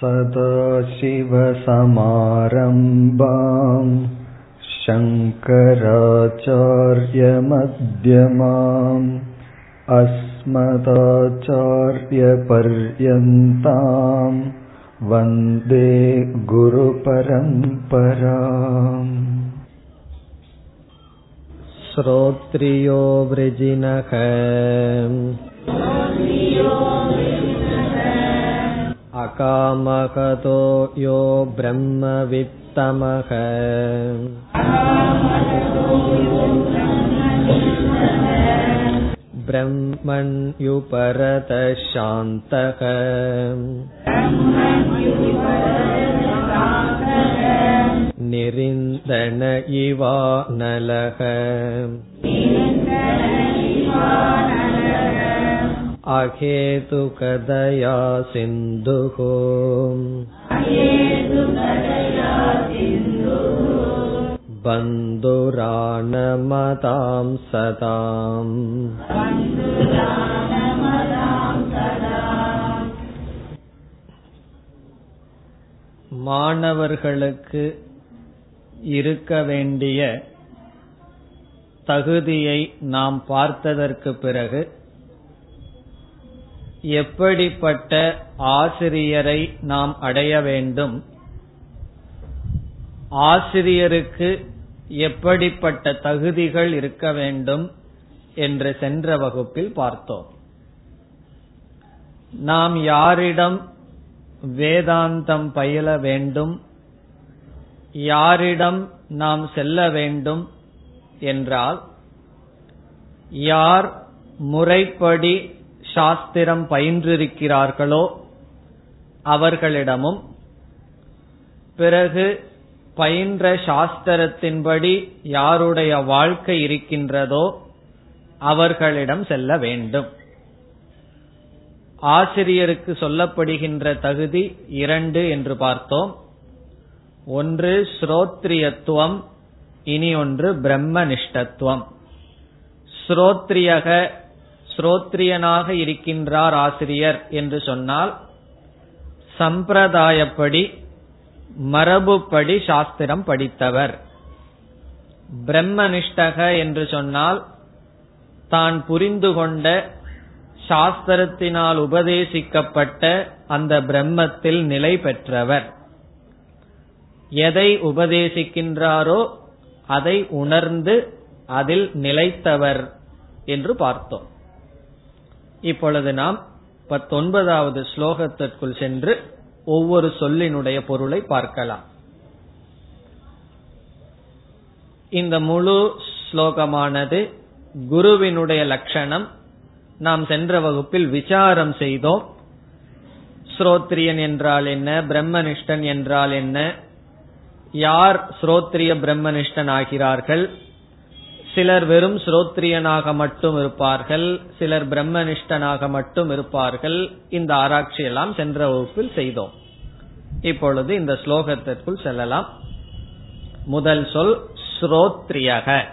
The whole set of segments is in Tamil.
सदाशिवसमारम्भाम् शङ्कराचार्यमध्यमाम् अस्मदाचार्यपर्यन्ताम् वन्दे गुरुपरम्पराम् श्रोत्रियो वृजिनः अकामकतो यो ब्रह्मवित्तमः ब्रह्मण्युपरतः शान्तः निरिन्दन इवानलः अहेतुकदया सिन्धुः बन्धुराणमतां सदाम् மாணவர்களுக்கு இருக்க வேண்டிய தகுதியை நாம் பார்த்ததற்கு பிறகு எப்படிப்பட்ட ஆசிரியரை நாம் அடைய வேண்டும்? ஆசிரியருக்கு எப்படிப்பட்ட தகுதிகள் இருக்க வேண்டும் என்று சென்ற வகுப்பில் பார்த்தோம். நாம் யாரிடம் வேதாந்தம் பயில வேண்டும்? யாரிடம் நாம் செல்ல வேண்டும் என்றால் யார் முறைப்படி சாஸ்திரம் பயின்றிருக்கிறார்களோ அவர்களிடமும். பிறகு பயின்ற சாஸ்திரத்தின்படி யாருடைய வாழ்க்கை இருக்கின்றதோ அவர்களிடம் செல்ல வேண்டும். ஆசிரியருக்கு சொல்லப்படுகின்ற தகுதி இரண்டு என்று பார்த்தோம். ஒன்று ஸ்ரோத்ரியத்துவம் இனி ஒன்று பிரம்மனிஷ்டத்துவம் ஸ்ரோத்ரியக ஸ்ரோத்ரியனாக இருக்கின்றார் ஆசிரியர் என்று சொன்னால் சம்பிரதாயப்படி மரபுப்படி சாஸ்திரம் படித்தவர். பிரம்மனிஷ்டக என்று சொன்னால் தான் புரிந்து கொண்ட சாஸ்திரத்தினால் உபதேசிக்கப்பட்ட அந்த பிரம்மத்தில் நிலை பெற்றவர். எதை உபதேசிக்கின்றாரோ அதை உணர்ந்து அதில் நிலைத்தவர் என்று பார்த்தோம். இப்பொழுது நாம் பத்தொன்பதாவது ஸ்லோகத்திற்குள் சென்று ஒவ்வொரு சொல்லினுடைய பொருளை பார்க்கலாம். இந்த முழு ஸ்லோகமானது குருவினுடைய லட்சணம். நாம் சென்ற வகுப்பில் விசாரம் செய்தோம். ஸ்ரோத்ரியன் என்றால் என்ன? பிரம்மனிஷ்டன் என்றால் என்ன? யார் ஸ்ரோத்ரிய பிரம்மனிஷ்டன் ஆகிறார்கள்? சிலர் வெறும் ஸ்ரோத்ரியனாக மட்டும் இருப்பார்கள் சிலர் பிரம்மனிஷ்டனாக மட்டும் இருப்பார்கள். இந்த ஆராய்ச்சி எல்லாம் சென்ற வகுப்பில் செய்தோம். இப்பொழுது இந்த ஸ்லோகத்திற்குள் செல்லலாம். முதல் சொல் ஸ்ரோத்ரியக.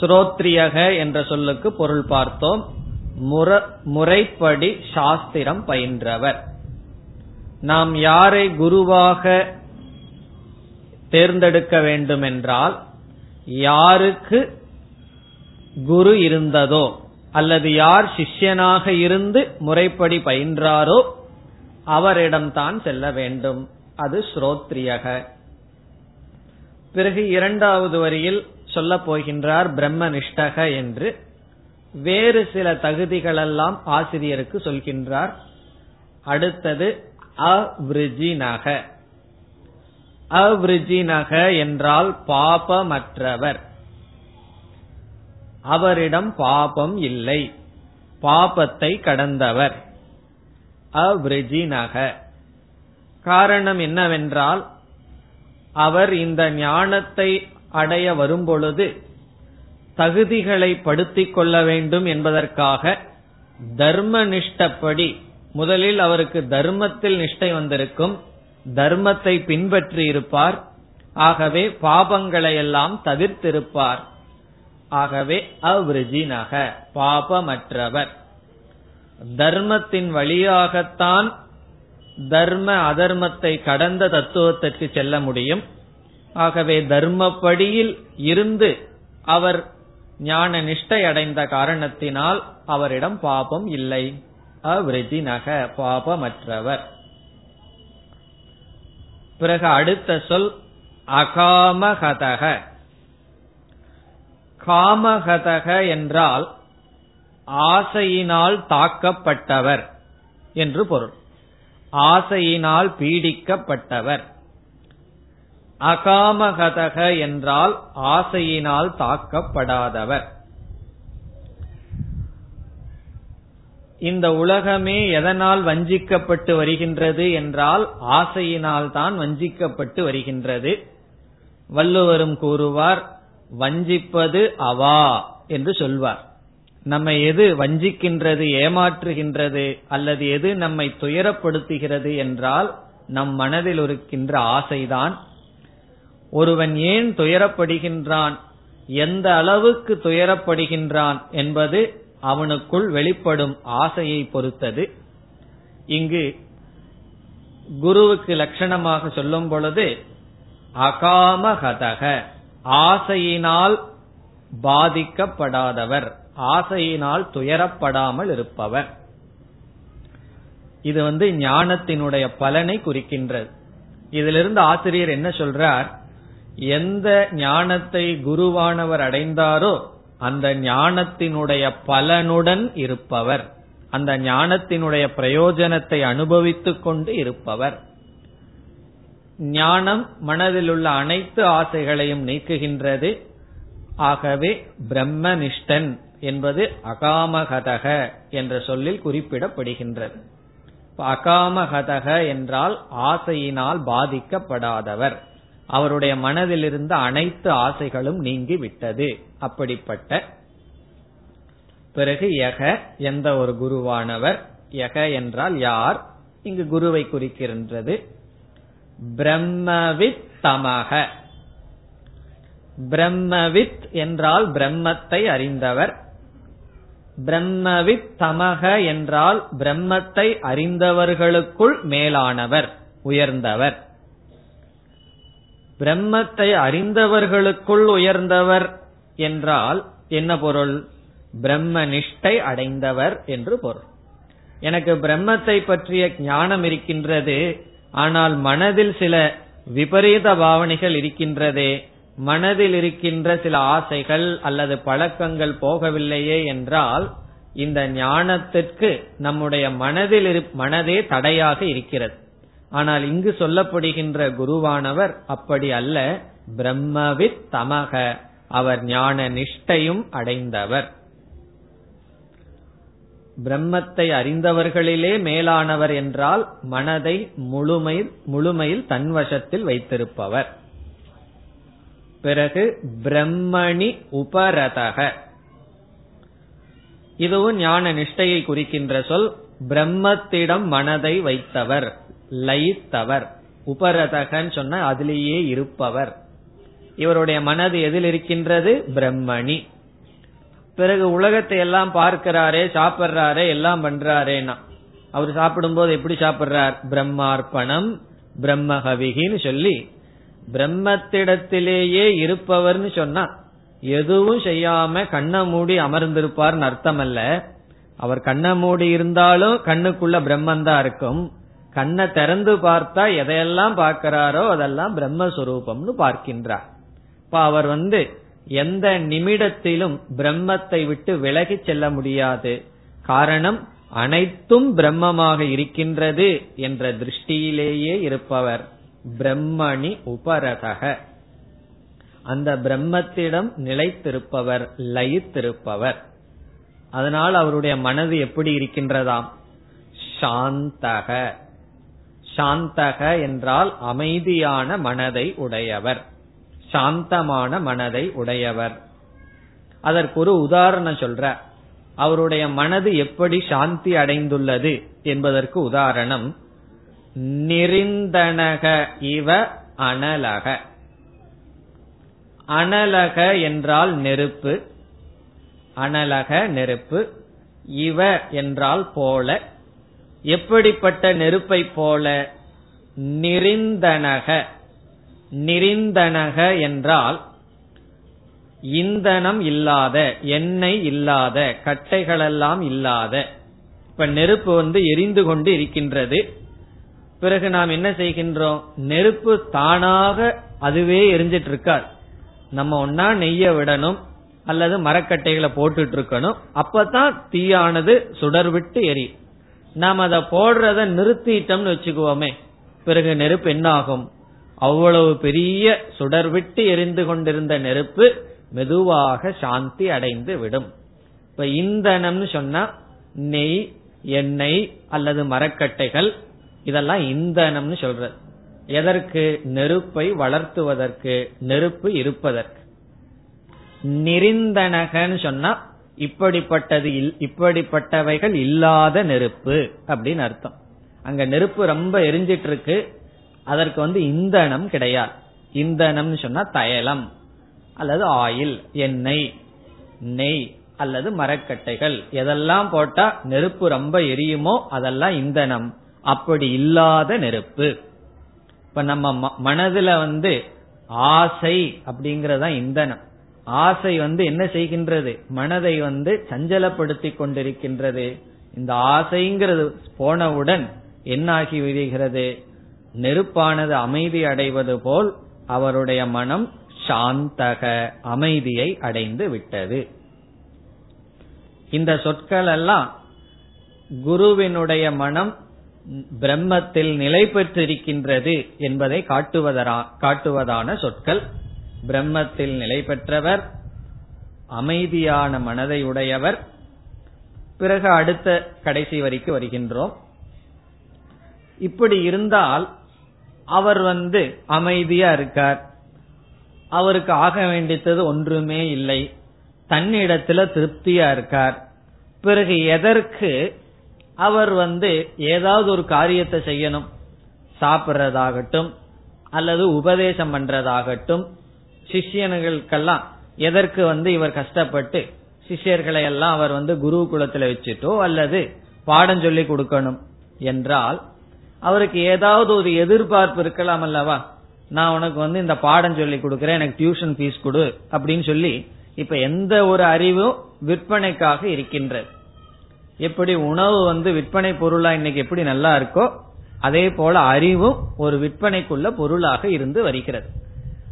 ஸ்ரோத்ரியக என்ற சொல்லுக்கு பொருள் பார்த்தோம். முறைப்படி சாஸ்திரம் பயின்றவர். நாம் யாரை குருவாக தேர்ந்தெடுக்க வேண்டும் என்றால் யாருக்கு குரு இருந்ததோ அல்லது யார் சிஷ்யனாக இருந்து முறைப்படி பயின்றாரோ அவரிடம்தான் செல்ல வேண்டும். அது ஸ்ரோத்ரியக. பிறகு இரண்டாவது வரியில் சொல்ல போகின்றார் பிரம்மனிஷ்டக என்று. வேறு சில தகுதிகளெல்லாம் ஆசிரியருக்கு சொல்கின்றார். அடுத்தது அவ்ரிஜினக அவ்ரிஜினக என்றால் பாபமற்றவர். அவரிடம் பாபம் இல்லை. பாபத்தை கடந்தவர். அவ்ரிஜினக. காரணம் என்னவென்றால் அவர் இந்த ஞானத்தை அடைய வரும்பொழுது தகுதிகளை படுத்திக் கொள்ள வேண்டும் என்பதற்காக தர்ம நிஷ்டப்படி முதலில் அவருக்கு தர்மத்தில் நிஷ்டை வந்திருக்கும். தர்மத்தை பின்பற்றி இருப்பார். ஆகவே பாபங்களை எல்லாம் தவிர்த்திருப்பார். ஆகவே அவ்ரிஜினக பாபமற்றவர். தர்மத்தின் வழியாகத்தான் தர்ம அதர்மத்தை கடந்த தத்துவத்திற்கு செல்ல முடியும். ஆகவே தர்மப்படியில் இருந்து அவர் ஞான நிஷ்டை அடைந்த காரணத்தினால் அவரிடம் பாபம் இல்லை. அவ்ரிஜினக பாபமற்றவர். பிறகு அடுத்த சொல் அகாமகதக. காமகதக என்றால் ஆசையினால் தாக்கப்பட்டவர் என்று பொருள். ஆசையினால் பீடிக்கப்பட்டவர். அகாமகதக என்றால் ஆசையினால் தாக்கப்படாதவர். இந்த உலகமே எதனால் வஞ்சிக்கப்பட்டு வருகின்றது என்றால் ஆசையினால் தான் வஞ்சிக்கப்பட்டு வருகின்றது. வள்ளுவரும் கூறுவார் வஞ்சிப்பது அவா என்று சொல்வார். நம்மை எது வஞ்சிக்கின்றது ஏமாற்றுகின்றது அல்லது எது நம்மை துயரப்படுத்துகிறது என்றால் நம் மனதில் இருக்கின்ற ஆசைதான். ஒருவன் ஏன் துயரப்படுகின்றான்? எந்த அளவுக்கு துயரப்படுகின்றான் என்பது அவனுக்குள் வெளிப்படும் ஆசையை பொறுத்தது. இங்கு குருவுக்கு லட்சணமாக சொல்லும் பொழுது அகாமகதக ஆசையினால் பாதிக்கப்படாதவர் ஆசையினால் துயரப்படாமல் இருப்பவர். இது வந்து ஞானத்தினுடைய பலனை குறிக்கின்றது. இதிலிருந்து ஆசிரியர் என்ன சொல்றார்? எந்த ஞானத்தை குருவானவர் அடைந்தாரோ அந்த ஞானத்தினுடைய பலனுடன் இருப்பவர். அந்த ஞானத்தினுடைய பிரயோஜனத்தை அனுபவித்துக் கொண்டு இருப்பவர். ஞானம் மனதில் உள்ள அனைத்து ஆசைகளையும் நீக்குகின்றது. ஆகவே பிரம்மனிஷ்டன் என்பது அகாமகதக என்ற சொல்லில் குறிப்பிடப்படுகின்றது. அகாமகதக என்றால் ஆசையினால் பாதிக்கப்படாதவர். அவருடைய மனதில் இருந்த அனைத்து ஆசைகளும் நீங்கி விட்டது. அப்படிப்பட்ட பிறகு யக எந்த ஒரு குருவானவர் யக என்றால் யார்? இங்கு குருவை குறிக்கின்றது. பிரம்மவித் தமக பிரம்மவித் என்றால் பிரம்மத்தை அறிந்தவர். பிரம்மவித் தமக என்றால் பிரம்மத்தை அறிந்தவர்களுக்குள் மேலானவர் உயர்ந்தவர். பிரம்மத்தை அறிந்தவர்களுக்குள் உயர்ந்தவர் என்றால் என்ன பொருள்? பிரம்ம நிஷ்டை அடைந்தவர் என்று பொருள். எனக்கு பிரம்மத்தை பற்றிய ஞானம் இருக்கின்றது ஆனால் மனதில் சில விபரீத பாவனைகள் இருக்கின்றதே மனதில் இருக்கின்ற சில ஆசைகள் அல்லது பழக்கங்கள் போகவில்லையே என்றால் இந்த ஞானத்திற்கு நம்முடைய மனதில் மனதே தடையாக இருக்கிறது. ஆனால் இங்கு சொல்லப்படுகின்ற குருவானவர் அப்படி அல்ல. பிரம்மவித் தமக. அவர் ஞான நிஷ்டையும் அடைந்தவர். பிரம்மத்தை அறிந்தவர்களிலே மேலானவர் என்றால் மனதை முழுமை முழுமையில் தன்வசத்தில் வைத்திருப்பவர். பிறகு பிரம்மணி உபரதக. இதுவும் ஞான நிஷ்டையை குறிக்கின்ற சொல். பிரம்மத்திடம் மனதை வைத்தவர். லைத்தவர். உபரதகன்னு சொன்ன அதிலேயே இருப்பவர். இவருடைய மனது எதில் இருக்கின்றது? பிரம்மணி. பிறகு உலகத்தை எல்லாம் பார்க்கிறாரே சாப்பிட்றாரே எல்லாம் பண்றாரேனா அவர் சாப்பிடும்போது எப்படி சாப்பிடுறார்? பிரம்மார்ப்பணம் பிரம்மஹவிகின்னு சொல்லி. பிரம்மத்திடத்திலேயே இருப்பவர்னு சொன்னா எதுவும் செய்யாம கண்ணை மூடி அமர்ந்திருப்பார்னு அர்த்தம் அல்ல அவர் கண்ணை மூடி இருந்தாலும் கண்ணுக்குள்ள பிரம்மன் தான் இருக்கும். கண்ணை திறந்து பார்த்தா எதையெல்லாம் பார்க்கிறாரோ அதெல்லாம் பிரம்மஸ்வரூபம்னு பார்க்கின்றார். இப்ப அவர் வந்து எந்த நிமிடத்திலும் பிரம்மத்தை விட்டு விலகி செல்ல முடியாது. காரணம் அனைத்தும் பிரம்மமாக இருக்கின்றது என்ற திருஷ்டியிலேயே இருப்பவர் பிரம்மணி உபரதக. அந்த பிரம்மத்திடம் நிலைத்திருப்பவர் லயித்திருப்பவர். அதனால் அவருடைய மனது எப்படி இருக்கின்றதாம்? சாந்தக. சாந்தக என்றால் அமைதியான மனதை உடையவர். சாந்தமான மனதை உடையவர். அதற்கு ஒரு உதாரணம் சொல்ற. அவருடைய மனது எப்படி சாந்தி அடைந்துள்ளது என்பதற்கு உதாரணம். நிரிந்தனக இவ அனலக. அனலக என்றால் நெருப்பு. அனலக நெருப்பு. இவ என்றால் போல. எப்படிப்பட்ட நெருப்பை போல நிரிந்தனக. நிரிந்தனக என்றால் இந்தனம் இல்லாத எண்ணெய் இல்லாத கட்டைகளெல்லாம் இல்லாத. இப்ப நெருப்பு வந்து எரிந்து கொண்டு இருக்கின்றது. பிறகு நாம் என்ன செய்கின்றோம்? நெருப்பு தானாக அதுவே எரிஞ்சிட்டு இருக்கார் நம்ம ஒன்னா நெய்ய விடணும் அல்லது மரக்கட்டைகளை போட்டுட்டு இருக்கணும் அப்பதான் தீயானது சுடர் விட்டு எரியும். நாம் அதை போடுறத நிறுத்திட்டோம்னு வச்சுக்குவோமே. பிறகு நெருப்பு என்ன ஆகும் அவ்வளவு பெரிய சுடர் விட்டு எரிந்து கொண்டிருந்த நெருப்பு மெதுவாக சாந்தி அடைந்து விடும். இப்ப இந்தனம்னு சொன்னா நெய் எண்ணெய் அல்லது மரக்கட்டைகள் இதெல்லாம் இந்தனம்னு சொல்றது. எதற்கு? நெருப்பை வளர்த்துவதற்கு நெருப்பு இருப்பதற்கு. நிரிந்தனகன்னு சொன்னா இப்படிப்பட்டது இப்படிப்பட்டவைகள் இல்லாத நெருப்பு அப்படின்னு அர்த்தம். அங்க நெருப்பு ரொம்ப எரிஞ்சிட்டு இருக்கு அதற்கு வந்து இந்தனம் கிடையாது. இந்தனம்னு சொன்னா தைலம் அல்லது ஆயில் எண்ணெய் நெய் அல்லது மரக்கட்டைகள். எதெல்லாம் போட்டா நெருப்பு ரொம்ப எரியுமோ அதெல்லாம் இந்தனம் அப்படி இல்லாத நெருப்பு. இப்ப நம்ம மனதுல வந்து ஆசை அப்படிங்கறதா இந்தனம் ஆசை வந்து என்ன செய்கின்றது? மனதை வந்து சஞ்சலப்படுத்தி கொண்டிருக்கின்றது. இந்த ஆசைங்கிறது போனவுடன் என்னாகி விடுகிறது? நெருப்பானது அமைதி அடைவது போல் அவருடைய மனம் சாந்தக அமைதியை அடைந்து விட்டது. இந்த சொற்கள் எல்லாம் குருவினுடைய மனம் பிரம்மத்தில் நிலை பெற்றிருக்கின்றது என்பதை காட்டுவதான சொற்கள். பிரம்மத்தில் நிலை பெற்றவர் அமைதியான மனதை உடையவர். பிறகு அடுத்த கடைசி வரிக்கு வருகின்றோம். இப்படி இருந்தால் அவர் வந்து அமைதியா இருக்கார். அவருக்கு ஆக வேண்டித்தது ஒன்றுமே இல்லை. தன்னிடத்துல திருப்தியா இருக்கார். பிறகு எதற்கு அவர் வந்து ஏதாவது ஒரு காரியத்தை செய்யணும்? சாப்பிட்றதாகட்டும் அல்லது உபதேசம் பண்றதாகட்டும் சிஷ்யனுக்கெல்லாம் எதற்கு வந்து இவர் கஷ்டப்பட்டு சிஷியர்களை எல்லாம் அவர் வந்து குரு குலத்துல வச்சுட்டோ அல்லது பாடம் சொல்லி கொடுக்கணும் என்றால் அவருக்கு ஏதாவது ஒரு எதிர்பார்ப்பு இருக்கலாம் அல்லவா? நான் உனக்கு வந்து இந்த பாடம் சொல்லி கொடுக்கறேன் எனக்கு டியூஷன் ஃபீஸ் கொடு அப்படின்னு சொல்லி இப்ப எந்த ஒரு அறிவும் விற்பனைக்காக இருக்கின்றது. எப்படி உணவு வந்து விற்பனை பொருளா இன்னைக்கு எப்படி நல்லா இருக்கோ அதே போல அறிவும் ஒரு விற்பனைக்குள்ள பொருளாக இருந்து வருகிறது.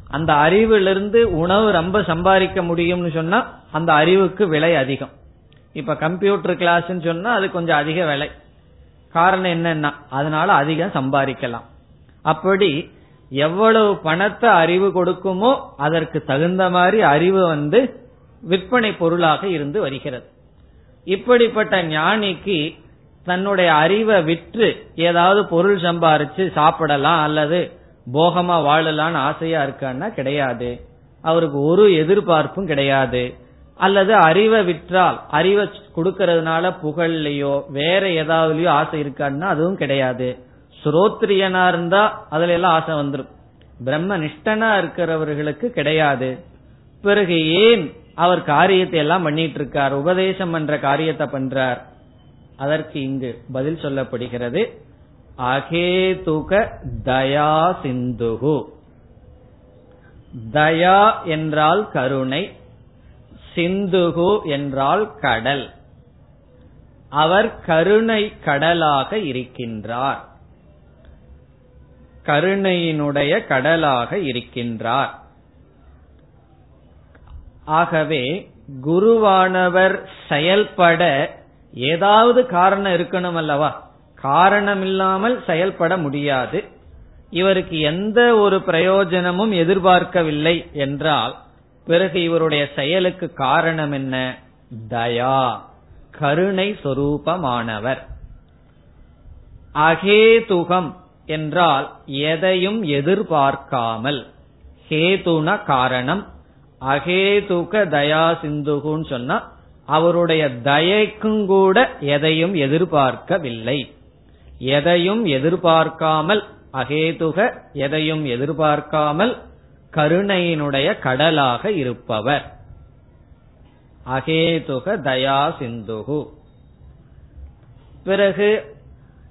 அந்த அறிவிலிருந்து உணவு ரொம்ப சம்பாதிக்க முடியும்னு சொன்னா அந்த அறிவுக்கு விலை அதிகம். இப்ப கம்ப்யூட்டர் கிளாஸ் சொன்னா அது கொஞ்சம் அதிக விலை. காரணம் என்னன்னா அதனால அதிகம் சம்பாதிக்கலாம். அப்படி எவ்வளவு பணத்தை அறிவு கொடுக்குமோ அதற்கு தகுந்த மாதிரி அறிவு வந்து விற்பனை பொருளாக இருந்து வருகிறது. இப்படிப்பட்ட ஞானிக்கு தன்னுடைய அறிவை விற்று ஏதாவது பொருள் சம்பாரிச்சு சாப்பிடலாம் அல்லது போகமா வாழலாம்னு ஆசையா இருக்கான்னா கிடையாது. அவருக்கு ஒரு எதிர்பார்ப்பும் கிடையாது. அல்லது அறிவை விற்றால் அறிவை கொடுக்கறதுனால புகழ்லையோ வேற ஏதாவதுலயோ ஆசை இருக்கான்னா அதுவும் கிடையாது. சுரோத்திரியனா இருந்தா அதுல எல்லாம் ஆசை வந்துடும் பிரம்ம நிஷ்டனா இருக்கிறவர்களுக்கு கிடையாது. பிறகு ஏன் அவர் காரியத்தை எல்லாம் பண்ணிட்டு இருக்கார் உபதேசம் பண்ற காரியத்தை பண்றார்? அதற்கு இங்கு பதில் சொல்லப்படுகிறது. அகேதுக தயா சிந்துகு. தயா என்றால் கருணை சிந்துகு என்றால் கடல். அவர் கருணை கடலாக இருக்கின்றார். கருணையினுடைய கடலாக இருக்கின்றார். ஆகவே குருவானவர் செயல்பட ஏதாவது காரணம் இருக்கணும் அல்லவா? காரணம் இல்லாமல் செயல்பட முடியாது. இவருக்கு எந்த ஒரு பிரயோஜனமும் எதிர்பார்க்கவில்லை என்றால் பிறகு இவருடைய செயலுக்கு காரணம் என்ன? தயா கருணை சொரூபமானவர். அகேதுகம் என்றால் எதையும் எதிர்பார்க்காமல். ஹேதுன காரணம். அகேதுக தயா சிந்துகுன்னு சொன்னா அவருடைய தயக்கும் கூட எதையும் எதிர்பார்க்கவில்லை. எதையும் எதிர்பார்க்காமல் அகேதுக எதையும் எதிர்பார்க்காமல் கருணையினுடைய கடலாக இருப்பவர். அகேதுக தயா சிந்துகு. பிறகு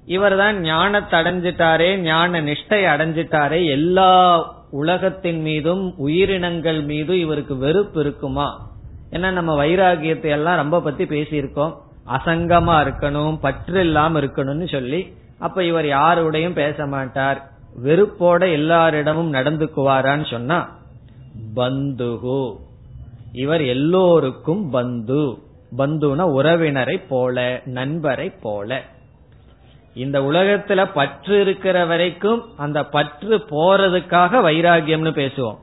இவர் தான் ஞானத்தை அடைஞ்சிட்டாரே ஞான நிஷ்டை அடைஞ்சிட்டாரே எல்லா உலகத்தின் மீதும் உயிரினங்கள் மீதும் இவருக்கு வெறுப்பு இருக்குமா? ஏன்னா நம்ம வைராகியத்தை எல்லாம் ரொம்ப பத்தி பேசியிருக்கோம். அசங்கமா இருக்கணும் பற்று இல்லாம இருக்கணும்னு சொல்லி அப்ப இவர் யாருடையும் பேச மாட்டார். வெறுப்போட எல்லாரிடமும் நடந்துக்குவாரான்னு சொன்னா பந்துகு. இவர் எல்லோருக்கும் பந்து. பந்துன உறவினரை போல நண்பரை போல. இந்த உலகத்துல பற்று இருக்கிற வரைக்கும் அந்த பற்று போறதுக்காக வைராகியம்னு பேசுவோம்.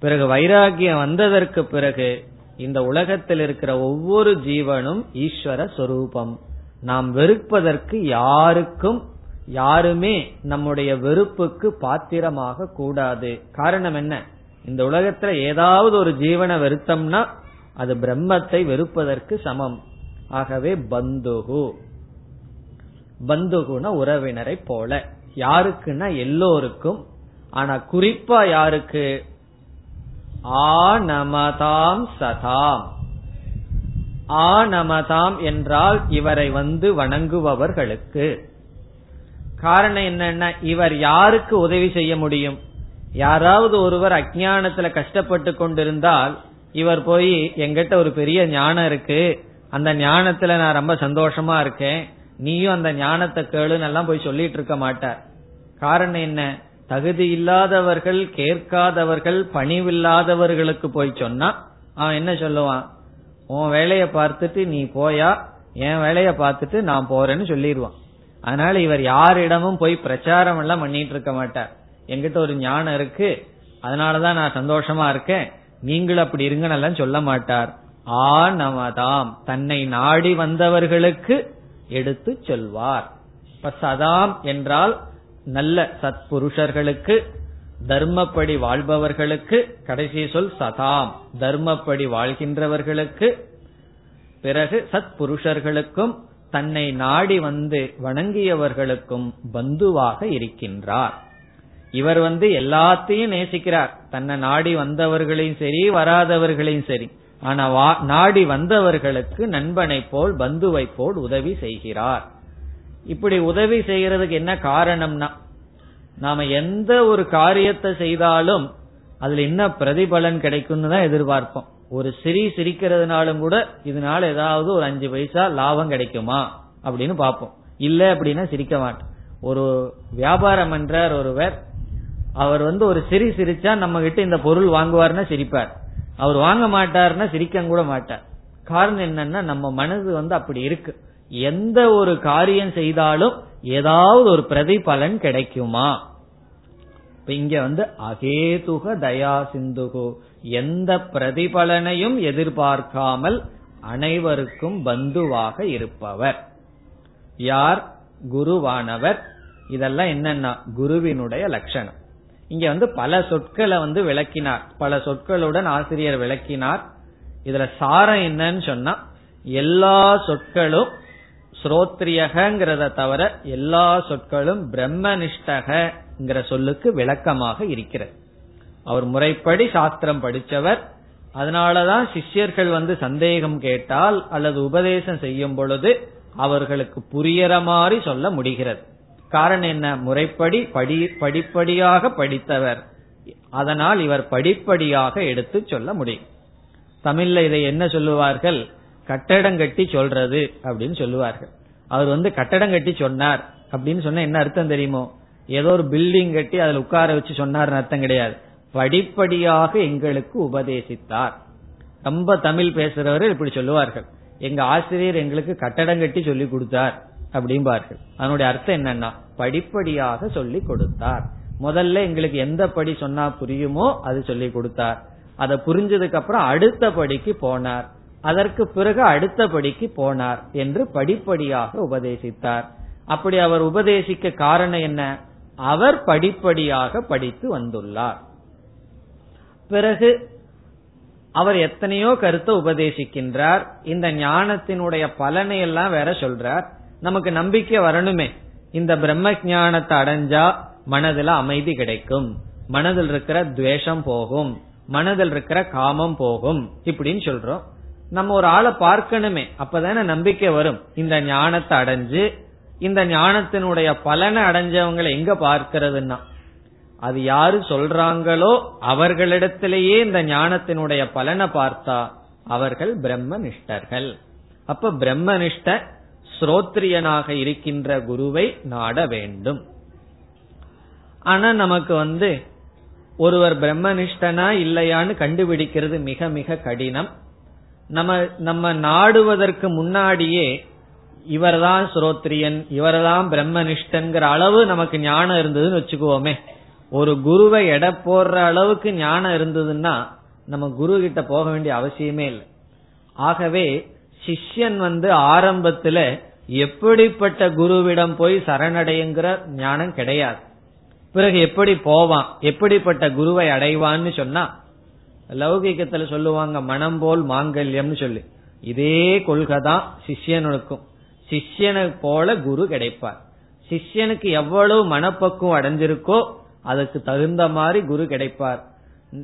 பிறகு வைராகியம் வந்ததற்கு பிறகு இந்த உலகத்தில் இருக்கிற ஒவ்வொரு ஜீவனும் ஈஸ்வர சொரூபம். நாம் வெறுப்பதற்கு யாருக்கும் யாருமே நம்முடைய வெறுப்புக்கு பாத்திரமாக கூடாது. காரணம் என்ன? இந்த உலகத்துல ஏதாவது ஒரு ஜீவனை வெறுத்தம்னா அது பிரம்மத்தை வெறுப்பதற்கு சமம். ஆகவே பந்துகு. பந்துகுன உறவினரை போல. யாருக்குன்னா எல்லோருக்கும். ஆனா குறிப்பா யாருக்கு? ஆனமதாம் சதாம். ஆனமதாம் என்றால் இவரை வந்து வணங்குபவர்களுக்கு. காரணம் என்னன்னா இவர் யாருக்கு உதவி செய்ய முடியும்? யாராவது ஒருவர் அஜானத்துல கஷ்டப்பட்டு கொண்டிருந்தால் இவர் போய் எங்கிட்ட ஒரு பெரிய ஞானம் இருக்கு. அந்த ஞானத்துல நான் ரொம்ப சந்தோஷமா இருக்கேன். நீயும் அந்த ஞானத்தை கேளுன்னு எல்லாம் போய் சொல்லிட்டு இருக்க மாட்டார். காரணம் என்ன? தகுதி இல்லாதவர்கள் கேட்காதவர்கள் பணிவில்லாதவர்களுக்கு போய் சொன்னா அவன் என்ன சொல்லுவான்? உன் வேலைய பார்த்துட்டு நீ போயா? என் வேலைய பார்த்துட்டு நான் போறேன்னு சொல்லிடுவான் அதனால இவர் யாரிடமும் போய் பிரச்சாரம் எல்லாம் பண்ணிட்டு இருக்க மாட்டார். எங்கிட்ட ஒரு ஞானம் இருக்கு. அதனாலதான் நான் சந்தோஷமா இருக்கேன். நீங்கள் அப்படி இருங்கன்னு சொல்ல மாட்டார். ஆ நமதாம் தன்னை நாடி வந்தவர்களுக்கு எடுத்து சொல்வார். இப்ப சதாம் என்றால் நல்ல சத்புருஷர்களுக்கு தர்மப்படி வாழ்பவர்களுக்கு கடைசி சொல் சதாம் தர்மப்படி வாழ்கின்றவர்களுக்கு பிறகு சத்புருஷர்களுக்கும் தன்னை நாடி வந்து வணங்கியவர்களுக்கும் பந்துவாக இருக்கின்றார். இவர் வந்து எல்லாத்தையும் நேசிக்கிறார். தன்னை நாடி வந்தவர்களையும் சரி வராதவர்களையும் சரி. ஆனா நாடி வந்தவர்களுக்கு நண்பனை போல் பந்துவை போல் உதவி செய்கிறார். இப்படி உதவி செய்யறதுக்கு என்ன காரணம்னா நாம எந்த ஒரு காரியத்தை செய்தாலும் அதுல என்ன பிரதிபலன் கிடைக்கும்னு தான் எதிர்பார்ப்போம். ஒரு சிரி சிரிக்கிறதுனாலும் கூட இதனால ஏதாவது ஒரு அஞ்சு பைசா லாபம் கிடைக்குமா அப்படின்னு பார்ப்போம். இல்ல அப்படின்னா சிரிக்க மாட்டோம். ஒரு வியாபாரம் என்றார் ஒருவர் அவர் வந்து ஒரு சிரி சிரிச்சா நம்ம கிட்ட இந்த பொருள் வாங்குவார்னா சிரிப்பார். அவர் வாங்க மாட்டார்னா சிரிக்க கூட மாட்டார். காரணம் என்னன்னா நம்ம மனது வந்து அப்படி இருக்கு. எந்த ஒரு காரியம் செய்தாலும் ஏதாவது ஒரு பிரதிபலன் கிடைக்குமா? இங்க வந்து அகேதுக தயா சிந்துகு. எந்த பிரதிபலனையும் எதிர்பார்க்காமல் அனைவருக்கும் பந்துவாக இருப்பவர். யார்? குருவானவர். இதெல்லாம் என்னன்னா குருவினுடைய லட்சணம். இங்க வந்து பல சொற்களை வந்து விளக்கினார். பல சொற்களுடன் ஆசிரியர் விளக்கினார். இதுல சாரம் என்னன்னு சொன்னா எல்லா சொற்களும் ஸ்ரோத்ரியகங்கிறத தவிர எல்லா சொற்களும் பிரம்மனிஷ்டகிற சொல்லுக்கு விளக்கமாக இருக்கிறது. அவர் முறைப்படி சாஸ்திரம் படிச்சவர் அதனாலதான் சிஷ்யர்கள் வந்து சந்தேகம் கேட்டால் அல்லது உபதேசம் செய்யும் பொழுது அவர்களுக்கு புரியற மாதிரி சொல்ல முடிகிறது. காரணம் என்ன? முறைப்படி படி படிப்படியாக படித்தவர். அதனால் இவர் படிப்படியாக எடுத்து சொல்ல முடியும். தமிழ்ல இதை என்ன சொல்லுவார்கள்? கட்டடம் கட்டி சொல்றது அப்படின்னு சொல்லுவார்கள். அவர் வந்து கட்டடம் கட்டி சொன்னார். அப்படின்னு சொன்ன என்ன அர்த்தம் தெரியுமோ? ஏதோ ஒரு பில்டிங் கட்டி அதுல உட்கார வச்சு சொன்னார்னு அர்த்தம் கிடையாது. படிப்படியாக எங்களுக்கு உபதேசித்தார். ரொம்ப தமிழ் பேசுறவர்கள் இப்படி சொல்லுவார்கள். எங்க ஆசிரியர் எங்களுக்கு கட்டடம் கட்டி சொல்லி கொடுத்தார் அப்படிம்பார்கள். அதனுடைய அர்த்தம் என்னன்னா படிப்படியாக சொல்லி கொடுத்தார். முதல்ல எங்களுக்கு எந்த படி சொன்னா புரியுமோ அது சொல்லி கொடுத்தார். அதை புரிஞ்சதுக்கு அப்புறம் அடுத்த படிக்கு போனார். அதற்கு பிறகு அடுத்த படிக்கு போனார் என்று படிப்படியாக உபதேசித்தார். அப்படி அவர் உபதேசிக்க காரணம் என்ன? அவர் படிப்படியாக படித்து வந்துள்ளார். பிறகு அவர் எத்தனையோ கருத்தை உபதேசிக்கின்றார். இந்த ஞானத்தினுடைய பலனை எல்லாம் வேற சொல்றார். நமக்கு நம்பிக்கை வரணுமே. இந்த பிரம்ம ஞானத்தை அடைஞ்சா மனதுல அமைதி கிடைக்கும். மனதில் இருக்கிற துவேஷம் போகும். மனதில் இருக்கிற காமம் போகும். இப்படின்னு சொல்றோம். நம்ம ஒரு ஆளை பார்க்கணுமே அப்பதானே நம்பிக்கை வரும். இந்த ஞானத்தை அடைஞ்சு இந்த ஞானத்தினுடைய பலனை அடைஞ்சவங்களை எங்க பார்க்கிறதுன்னா அது யாரு சொல்றாங்களோ அவர்களிடத்திலேயே இந்த ஞானத்தினுடைய பலனை பார்த்தா அவர்கள் பிரம்ம நிஷ்டர்கள் அப்ப பிரம்மனிஷ்ட ஸ்ரோத்ரியனாக இருக்கின்ற குருவை நாட வேண்டும். ஆனா நமக்கு வந்து ஒருவர் பிரம்மனிஷ்டனா இல்லையான்னு கண்டுபிடிக்கிறது மிக மிக கடினம். நம்ம நம்ம நாடுவதற்கு முன்னாடியே இவர்தான் ஸ்ரோத்ரியன் இவர்தான் பிரம்மனிஷ்டன்கிற அளவு நமக்கு ஞானம் இருந்ததுன்னு வச்சுக்குவோமே. ஒரு குருவை எடை போடுற அளவுக்கு ஞானம் இருந்ததுன்னா நம்ம குரு கிட்ட போக வேண்டிய அவசியமே இல்லை. ஆகவே சிஷ்யன் வந்து ஆரம்பத்துல எப்படிப்பட்ட குருவிடம் போய் சரணடையுங்கிற ஞானம் கிடையாது. பிறகு எப்படி போவான் எப்படிப்பட்ட குருவை அடைவான்னு சொன்னா லௌகிக்கத்துல சொல்லுவாங்க மனம் போல் மாங்கல்யம்னு சொல்லி. இதே கொள்கை தான் சிஷ்யனுக்கும். சிஷ்யனை போல குரு கிடைப்பார். சிஷ்யனுக்கு எவ்வளவு மனப்பக்குவம் அடைஞ்சிருக்கோ அதுக்கு தகுந்த மாதிரி குரு கிடைப்பார்.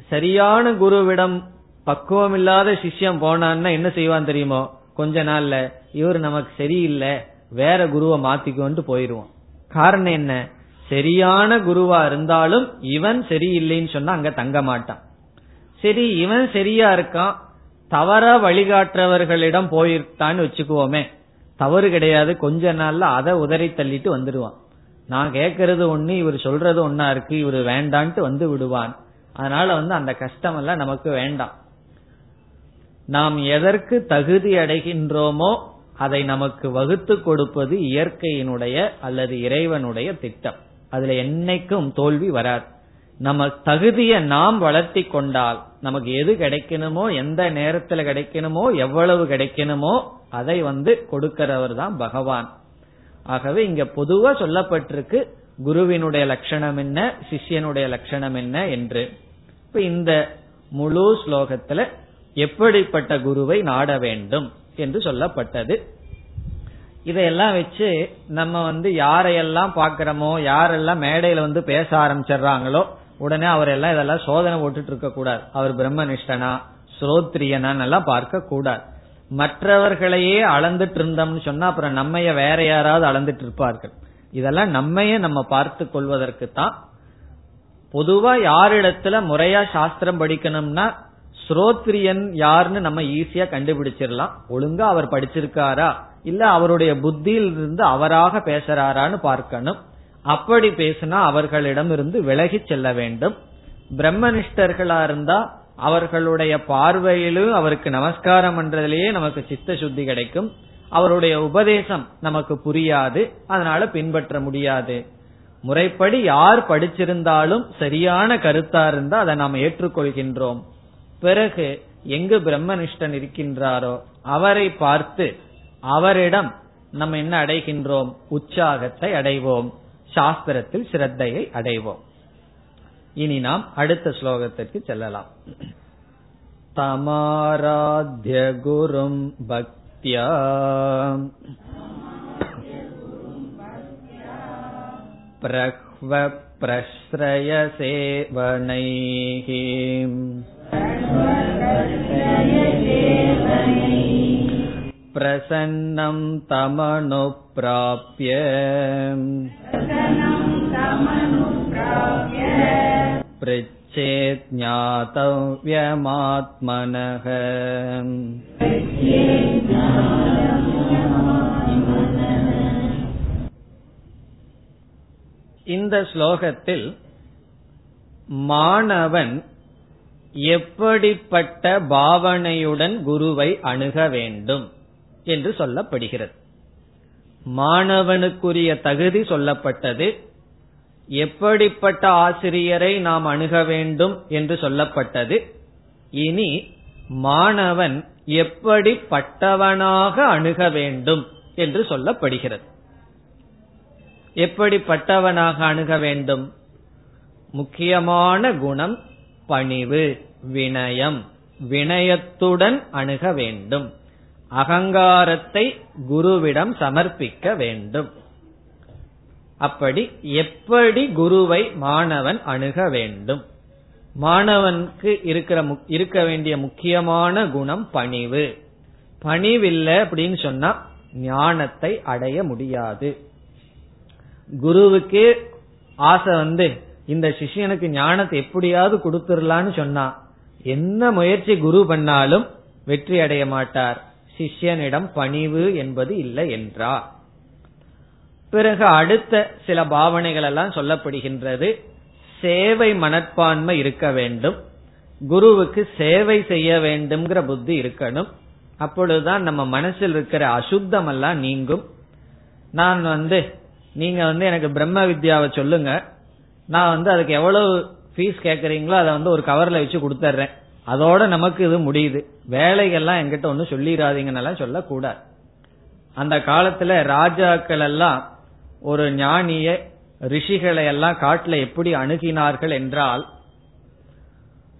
சரியான குருவிடம் பக்குவம் இல்லாத சிஷ்யம் போனான்னா என்ன செய்வான் தெரியுமோ? கொஞ்ச நாள்ல இவர் நமக்கு சரியில்லை வேற குருவை மாத்திக்கொண்டு போயிருவோம் காரணம் என்ன? சரியான குருவா இருந்தாலும் இவன் சரியில்லைன்னு சொன்னா அங்க தங்க மாட்டான். சரி இவன் சரியா இருக்கான். தவறா வழிகாட்டுறவர்களிடம் போயிருத்தான்னு வச்சுக்குவோமே. தவறு கிடையாது. கொஞ்ச நாள்ல அதை உதறி தள்ளிட்டு வந்துடுவான் நான் கேட்கறது ஒண்ணு இவர் சொல்றது ஒன்னா இருக்கு இவர் வேண்டான்ட்டு வந்து விடுவான். அதனால வந்து அந்த கஷ்டம் எல்லாம் நமக்கு வேண்டாம். நாம் எதற்கு தகுதி அடைகின்றோமோ அதை நமக்கு வகுத்து கொடுப்பது இயற்கையினுடைய அல்லது இறைவனுடைய திட்டம். அதுல என்னைக்கும் தோல்வி வராது. நம்ம தகுதியை நாம் வளர்த்தி கொண்டால் நமக்கு எது கிடைக்கணுமோ எந்த நேரத்துல கிடைக்கணுமோ எவ்வளவு கிடைக்கணுமோ அதை வந்து கொடுக்கிறவர் தான் பகவான். ஆகவே இங்க பொதுவா சொல்லப்பட்டிருக்கு குருவினுடைய லட்சணம் என்ன சிஷ்யனுடைய லட்சணம் என்ன என்று. இப்ப இந்த முழு ஸ்லோகத்துல எப்படிப்பட்ட குருவை நாட வேண்டும் என்று சொல்லப்பட்டது. இதையெல்லாம் வச்சு நம்ம வந்து யாரையெல்லாம் பாக்கிறோமோ யாரெல்லாம் மேடையில வந்து பேச ஆரம்பிச்சிடுறாங்களோ உடனே அவர் எல்லாம் இதெல்லாம் சோதனை போட்டுட்டு இருக்க கூடாது. அவர் பிரம்மனிஷ்டனா ஸ்ரோத்ரியனா எல்லாம் பார்க்க கூடாது. மற்றவர்களையே அளந்துட்டு இருந்தோம்னு சொன்னா அப்புறம் நம்மைய வேற யாராவது அளந்துட்டு இருப்பார்கள். இதெல்லாம் நம்மைய நம்ம பார்த்து கொள்வதற்கு தான் பொதுவா யாரிடத்துல முறையா சாஸ்திரம் படிக்கணும்னா ஸ்ரோத்ரியன் யாருன்னு நம்ம ஈஸியா கண்டுபிடிச்சிடலாம். ஒழுங்கா அவர் படிச்சிருக்காரா? இல்ல அவருடைய புத்தியில் இருந்து அவராக பேசுறாரான்னு பார்க்கணும். அப்படி பேசினா அவர்களிடம் இருந்து விலகி செல்ல வேண்டும். பிரம்மனிஷ்டர்களா இருந்தா அவர்களுடைய பார்வையிலும் அவருக்கு நமஸ்காரம் பண்றதுலயே நமக்கு சித்த சுத்தி கிடைக்கும். அவருடைய உபதேசம் நமக்கு புரியாது. அதனால பின்பற்ற முடியாது. முறைப்படி யார் படிச்சிருந்தாலும் சரியான கருத்தா இருந்தா அதை நாம் ஏற்றுக்கொள்கின்றோம். பிறகு எங்கு பிரம்மனிஷ்டன் இருக்கின்றாரோ அவரை பார்த்து அவரிடம் நம்ம என்ன அடைகின்றோம்? உற்சாகத்தை அடைவோம். சாஸ்திரத்தில் சிரத்தையை அடைவோம். இனி நாம் அடுத்த ஸ்லோகத்திற்கு செல்லலாம். தமாராத்திய குரும் பக்தியா. பிரஹ்வ பிரஸ்ரய प्रसन्नं तमनुप्राप्य पृच्छेत् ज्ञातव्यमात्मनः இந்த ஸ்லோகத்தில் மாணவன் எப்படிப்பட்ட பாவனையுடன் குருவை அணுக வேண்டும் என்று சொல்லப்படுகிறது. மாணவனுக்குரிய தகுதி சொல்லப்பட்டது. எப்படிப்பட்ட ஆசிரியரை நாம் அணுக வேண்டும் என்று சொல்லப்பட்டது. இனி மாணவன் எப்படிப்பட்டவனாக அணுக வேண்டும் என்று சொல்லப்படுகிறது. எப்படிப்பட்டவனாக அணுக வேண்டும்? முக்கியமான குணம் பணிவு வினயம் வினயத்துடன் அணுக வேண்டும். அகங்காரத்தை குருவிடம் சமர்ப்பிக்க வேண்டும். அப்படி எப்படி குருவை மாணவன் அணுக வேண்டும்? மாணவனுக்கு இருக்கிற இருக்க வேண்டிய முக்கியமான குணம் பணிவு. பணிவில்லை அப்படின்னு சொன்னா ஞானத்தை அடைய முடியாது. குருவுக்கே ஆசை வந்து இந்த சிஷ்யனுக்கு ஞானத்தை எப்படியாவது கொடுத்துடலான்னு சொன்னா என்ன முயற்சி குரு பண்ணாலும் வெற்றி அடைய மாட்டார். சிஷ்யனிடம் பணிவு என்பது இல்லை என்றார் பிறகு அடுத்த சில பாவனைகள் எல்லாம் சொல்லப்படுகின்றது. சேவை மனப்பான்மை இருக்க வேண்டும். குருவுக்கு சேவை செய்ய வேண்டும்ங்கிற புத்தி இருக்கணும். அப்பொழுதுதான் நம்ம மனசில் இருக்கிற அசுத்தம் எல்லாம் நீங்கும். நான் வந்து நீங்க வந்து எனக்கு பிரம்ம வித்யாவை சொல்லுங்க. நான் வந்து அதுக்கு எவ்வளவு ஃபீஸ் கேட்கறீங்களோ அதை வந்து ஒரு கவர்ல வச்சு கொடுத்துட்றேன். அதோட நமக்கு இது முடியுது. வேலைகள்லாம் என்கிட்ட ஒன்னும் சொல்லிடாதீங்கன்னு சொல்லக்கூடாது. அந்த காலத்துல ராஜாக்கள் எல்லாம் ஒரு ஞானிய ரிஷிகளை எல்லாம் காட்டுல எப்படி அணுகினார்கள் என்றால்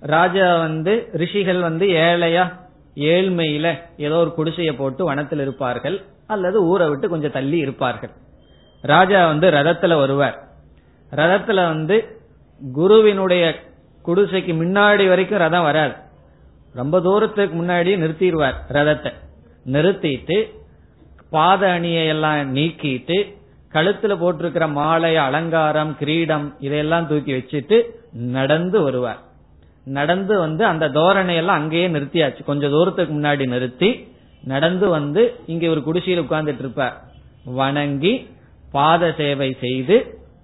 ராஜா வந்து ரிஷிகள் வந்து ஏழையா ஏழ்மையில ஏதோ ஒரு குடிசைய போட்டு வனத்தில் இருப்பார்கள் அல்லது ஊரை விட்டு கொஞ்சம் தள்ளி இருப்பார்கள். ராஜா வந்து ரதத்துல வருவார். ரதத்துல வந்து குருவினுடைய குடிசைக்கு முன்னாடி வரைக்கும் ரதம் வராது. ரொம்ப தூரத்துக்கு முன்னாடியே நிறுத்திடுவார் ரதத்தை. நிறுத்திட்டு பாத அணியை எல்லாம் நீக்கிட்டு கழுத்துல போட்டிருக்கிற மாலை அலங்காரம் கிரீடம் இதையெல்லாம் தூக்கி வச்சுட்டு நடந்து வருவார். நடந்து வந்து அந்த தோரணையெல்லாம் அங்கேயே நிறுத்தியாச்சு. கொஞ்சம் தூரத்துக்கு முன்னாடி நிறுத்தி நடந்து வந்து இங்க ஒரு குடிசையில் உட்கார்ந்துட்டு இருப்பார். வணங்கி பாத சேவை செய்து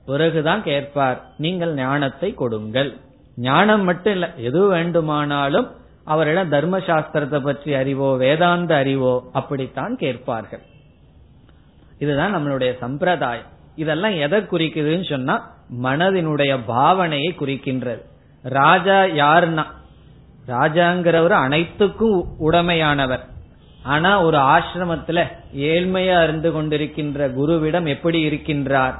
பிறகுதான் கேட்பார் நீங்கள் ஞானத்தை கொடுங்கள். ஞானம் மட்டும் இல்ல எது வேண்டுமானாலும் அவரிடம் தர்மசாஸ்திரத்தை பற்றி அறிவோ வேதாந்த அறிவோ அப்படித்தான் கேட்பார்கள். இதுதான் நம்மளுடைய சம்பிரதாயம். இதெல்லாம் எதை குறிக்குதுன்னு சொன்னா மனதினுடைய பாவனையை குறிக்கின்றது. ராஜா யாருன்னா? ராஜாங்கிறவர் அனைத்துக்கும் உடமையானவர். ஆனா ஒரு ஆசிரமத்துல ஏழ்மையா இருந்து கொண்டிருக்கின்ற குருவிடம் எப்படி இருக்கின்றார்?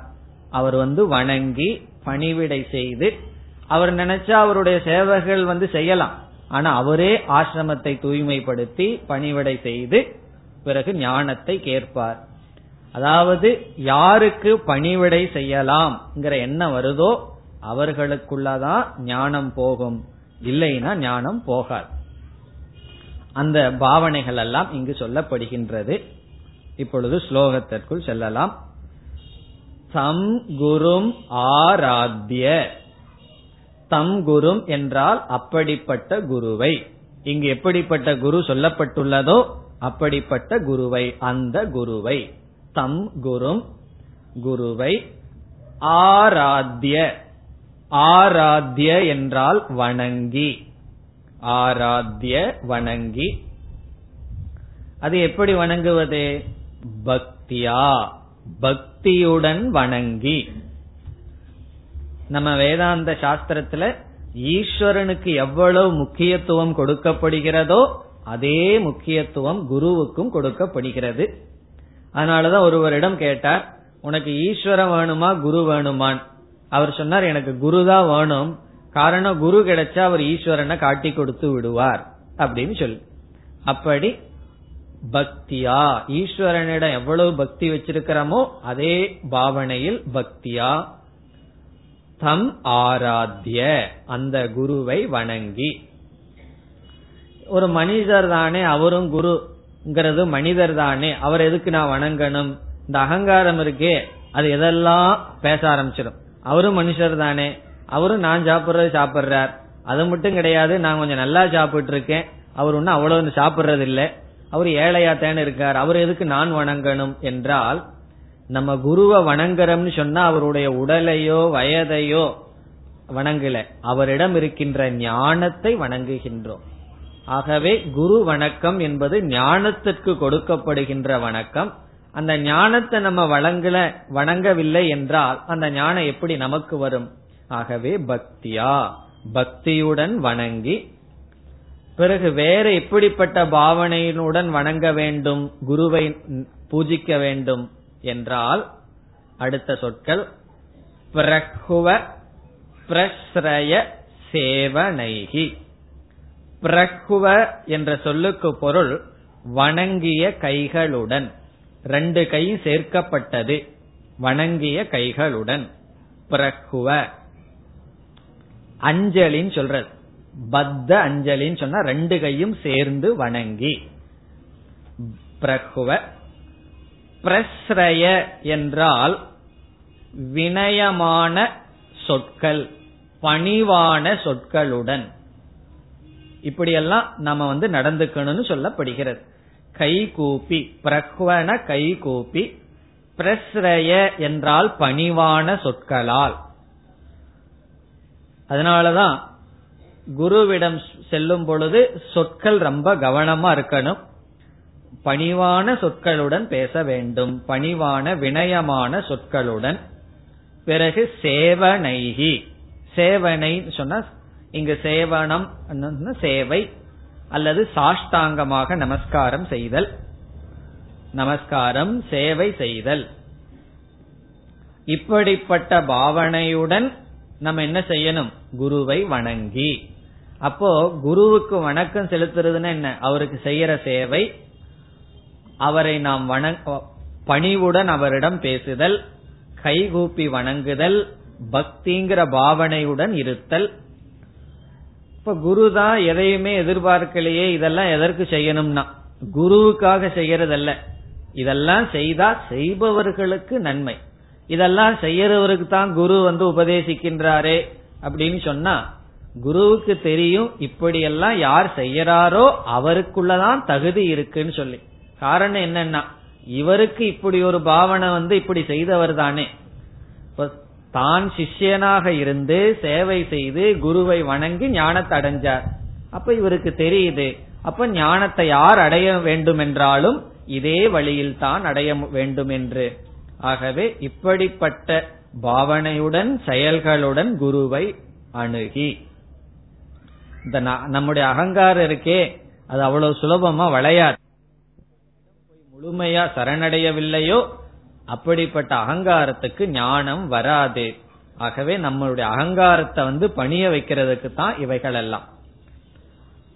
அவர் வந்து வணங்கி பணிவிடை செய்து அவர் நினைச்சா அவருடைய சேவைகள் வந்து செய்யலாம். ஆனா அவரே ஆசிரமத்தை தூய்மைப்படுத்தி பணிவிடை செய்து பிறகு ஞானத்தை கேட்பார். அதாவது யாருக்கு பணிவிடை செய்யலாம்ங்கிற எண்ணம் வருதோ அவர்களுக்குள்ளதான் ஞானம் போகும். இல்லைன்னா ஞானம் போகாது. அந்த பாவனைகள் எல்லாம் இங்கு சொல்லப்படுகின்றது. இப்பொழுது ஸ்லோகத்திற்குள் செல்லலாம். சம் குரும் ஆராத்திய தம் குரும் என்றால் அப்படிப்பட்ட குருவை. இங்கு எப்படிப்பட்ட குரு சொல்லப்பட்டுள்ளதோ அப்படிப்பட்ட குருவை அந்த குருவை. தம் குரும் குருவை ஆராத்திய ஆராத்திய என்றால் வணங்கி. ஆராத்திய வணங்கி. அது எப்படி வணங்குவது? பக்தியா. பக்தியுடன் வணங்கி. நம்ம வேதாந்த சாஸ்திரத்துல ஈஸ்வரனுக்கு எவ்வளவு முக்கியத்துவம் கொடுக்கப்படுகிறதோ அதே முக்கியத்துவம் குருவுக்கும் கொடுக்கப்படுகிறது. அதனாலதான் ஒருவரிடம் கேட்டார் உனக்கு ஈஸ்வரன் வேணுமா குரு வேணுமான்? அவர் சொன்னார் எனக்கு குரு தான் வேணும். காரணம் குரு கிடைச்சா அவர் ஈஸ்வரனை காட்டி கொடுத்து விடுவார். அப்படின்னு சொல்லு. அப்படி பக்தியா ஈஸ்வரனிடம் எவ்வளவு பக்தி வச்சிருக்கிறோமோ அதே பாவனையில் பக்தியா தம் ஆராத்திய அந்த குருவை வணங்கி. ஒரு மனிதர் தானே அவரும் குருங்கிறது மனிதர் தானே அவர் எதுக்கு நான் வணங்கணும்? இந்த அகங்காரம் இருக்கே அது எதெல்லாம் பேச ஆரம்பிச்சிடும். அவரும் மனுஷர் தானே அவரும் நான் சாப்பிடுறது சாப்பிடுறார். அது மட்டும் கிடையாது நான் கொஞ்சம் நல்லா சாப்பிட்டு இருக்கேன் அவர் ஒன்னும் அவ்வளவு சாப்பிடுறது இல்லை அவர் ஏழையா தேன இருக்கார் அவர் எதுக்கு நான் வணங்கணும் என்றால் நம்ம குருவை வணங்குறோம்னு சொன்னா அவருடைய உடலையோ வயதையோ வணங்கல. அவரிடம் இருக்கின்ற ஞானத்தை வணங்குகின்றோம். ஆகவே குரு வணக்கம் என்பது ஞானத்திற்கு கொடுக்கப்படுகின்ற வணக்கம். அந்த ஞானத்தை நம்ம வழங்கல வணங்கவில்லை என்றால் அந்த ஞானம் எப்படி நமக்கு வரும்? ஆகவே பக்தியா. பக்தியுடன் வணங்கி பிறகு வேற எப்படிப்பட்ட பாவனையினுடன் வணங்க வேண்டும்? குருவை பூஜிக்க வேண்டும். என்றால் அடுத்த சொற்கள் பிரகுவ பிரஸ்ரய சேவனைகி. பிரகுவ என்ற சொல்லுக்கு பொருள் வணங்கிய கைகளுடன். ரெண்டு கை சேர்க்கப்பட்டது. வணங்கிய கைகளுடன். பிரகுவ அஞ்சலின்னு சொல்றது. பத்த அஞ்சலின்னு சொன்னா ரெண்டு கையும் சேர்ந்து வணங்கி. பிரகுவ பிரஸ்ரய என்றால் வினயமான சொற்கள் பணிவான சொற்களுடன். இப்படியெல்லாம் நம்ம வந்து நடந்துக்கணும்னு சொல்லப்படுகிறது. கைகூப்பி பிரக்வன கைகூப்பி பிரஸ்ரய என்றால் பணிவான சொற்களால். அதனாலதான் குருவிடம் செல்லும் பொழுது சொற்கள் ரொம்ப கவனமா இருக்கணும். பணிவான சொற்களுடன் பேச வேண்டும். பணிவான வினயமான சொற்களுடன். பிறகு சேவனைகி. சேவனை சொன்னா இங்கு சேவனம் சேவை அல்லது சாஷ்டாங்கமாக நமஸ்காரம் செய்தல். நமஸ்காரம் சேவை செய்தல். இப்படிப்பட்ட பாவனையுடன் நம்ம என்ன செய்யணும்? குருவை வணங்கி. அப்போ குருவுக்கு வணக்கம் செலுத்துறதுன்னு என்ன? அவருக்கு செய்யற சேவை அவரை நாம் பணிவுடன் அவரிடம் பேசுதல் கைகூப்பி வணங்குதல் பக்திங்கிற பாவனையுடன் இருத்தல். இப்ப குரு தான் எதையுமே எதிர்பார்க்கலையே இதெல்லாம் எதற்கு செய்யணும்னா குருவுக்காக செய்யறதல்ல. இதெல்லாம் செய்தா செய்பவர்களுக்கு நன்மை. இதெல்லாம் செய்யறவருக்கு தான் குரு வந்து உபதேசிக்கின்றாரே அப்படின்னு சொன்னா குருவுக்கு தெரியும் இப்படியெல்லாம் யார் செய்யறாரோ அவருக்குள்ளதான் தகுதி இருக்குன்னு சொல்லி. காரணம் என்னன்னா இவருக்கு இப்படி ஒரு பாவனை வந்து இப்படி செய்தவர் தானே. தான் சிஷ்யனாக இருந்து சேவை செய்து குருவை வணங்கி ஞானத்தை அடைஞ்சார். அப்ப இவருக்கு தெரியுது அப்ப ஞானத்தை யார் அடைய வேண்டும் என்றாலும் இதே வழியில் தான் அடைய வேண்டும் என்று ஆகவே இப்படிப்பட்ட பாவனையுடன் செயல்களுடன் குருவை அணுகி. இந்த நம்முடைய அகங்காரம் இருக்கே அது அவ்வளவு சுலபமா வளையாது. முழுமையா சரணடையவில்லையோ அப்படிப்பட்ட அகங்காரத்துக்கு ஞானம் வராது. ஆகவே நம்மளுடைய அகங்காரத்தை வந்து பணிய வைக்கிறதுக்கு தான் இவைகள் எல்லாம்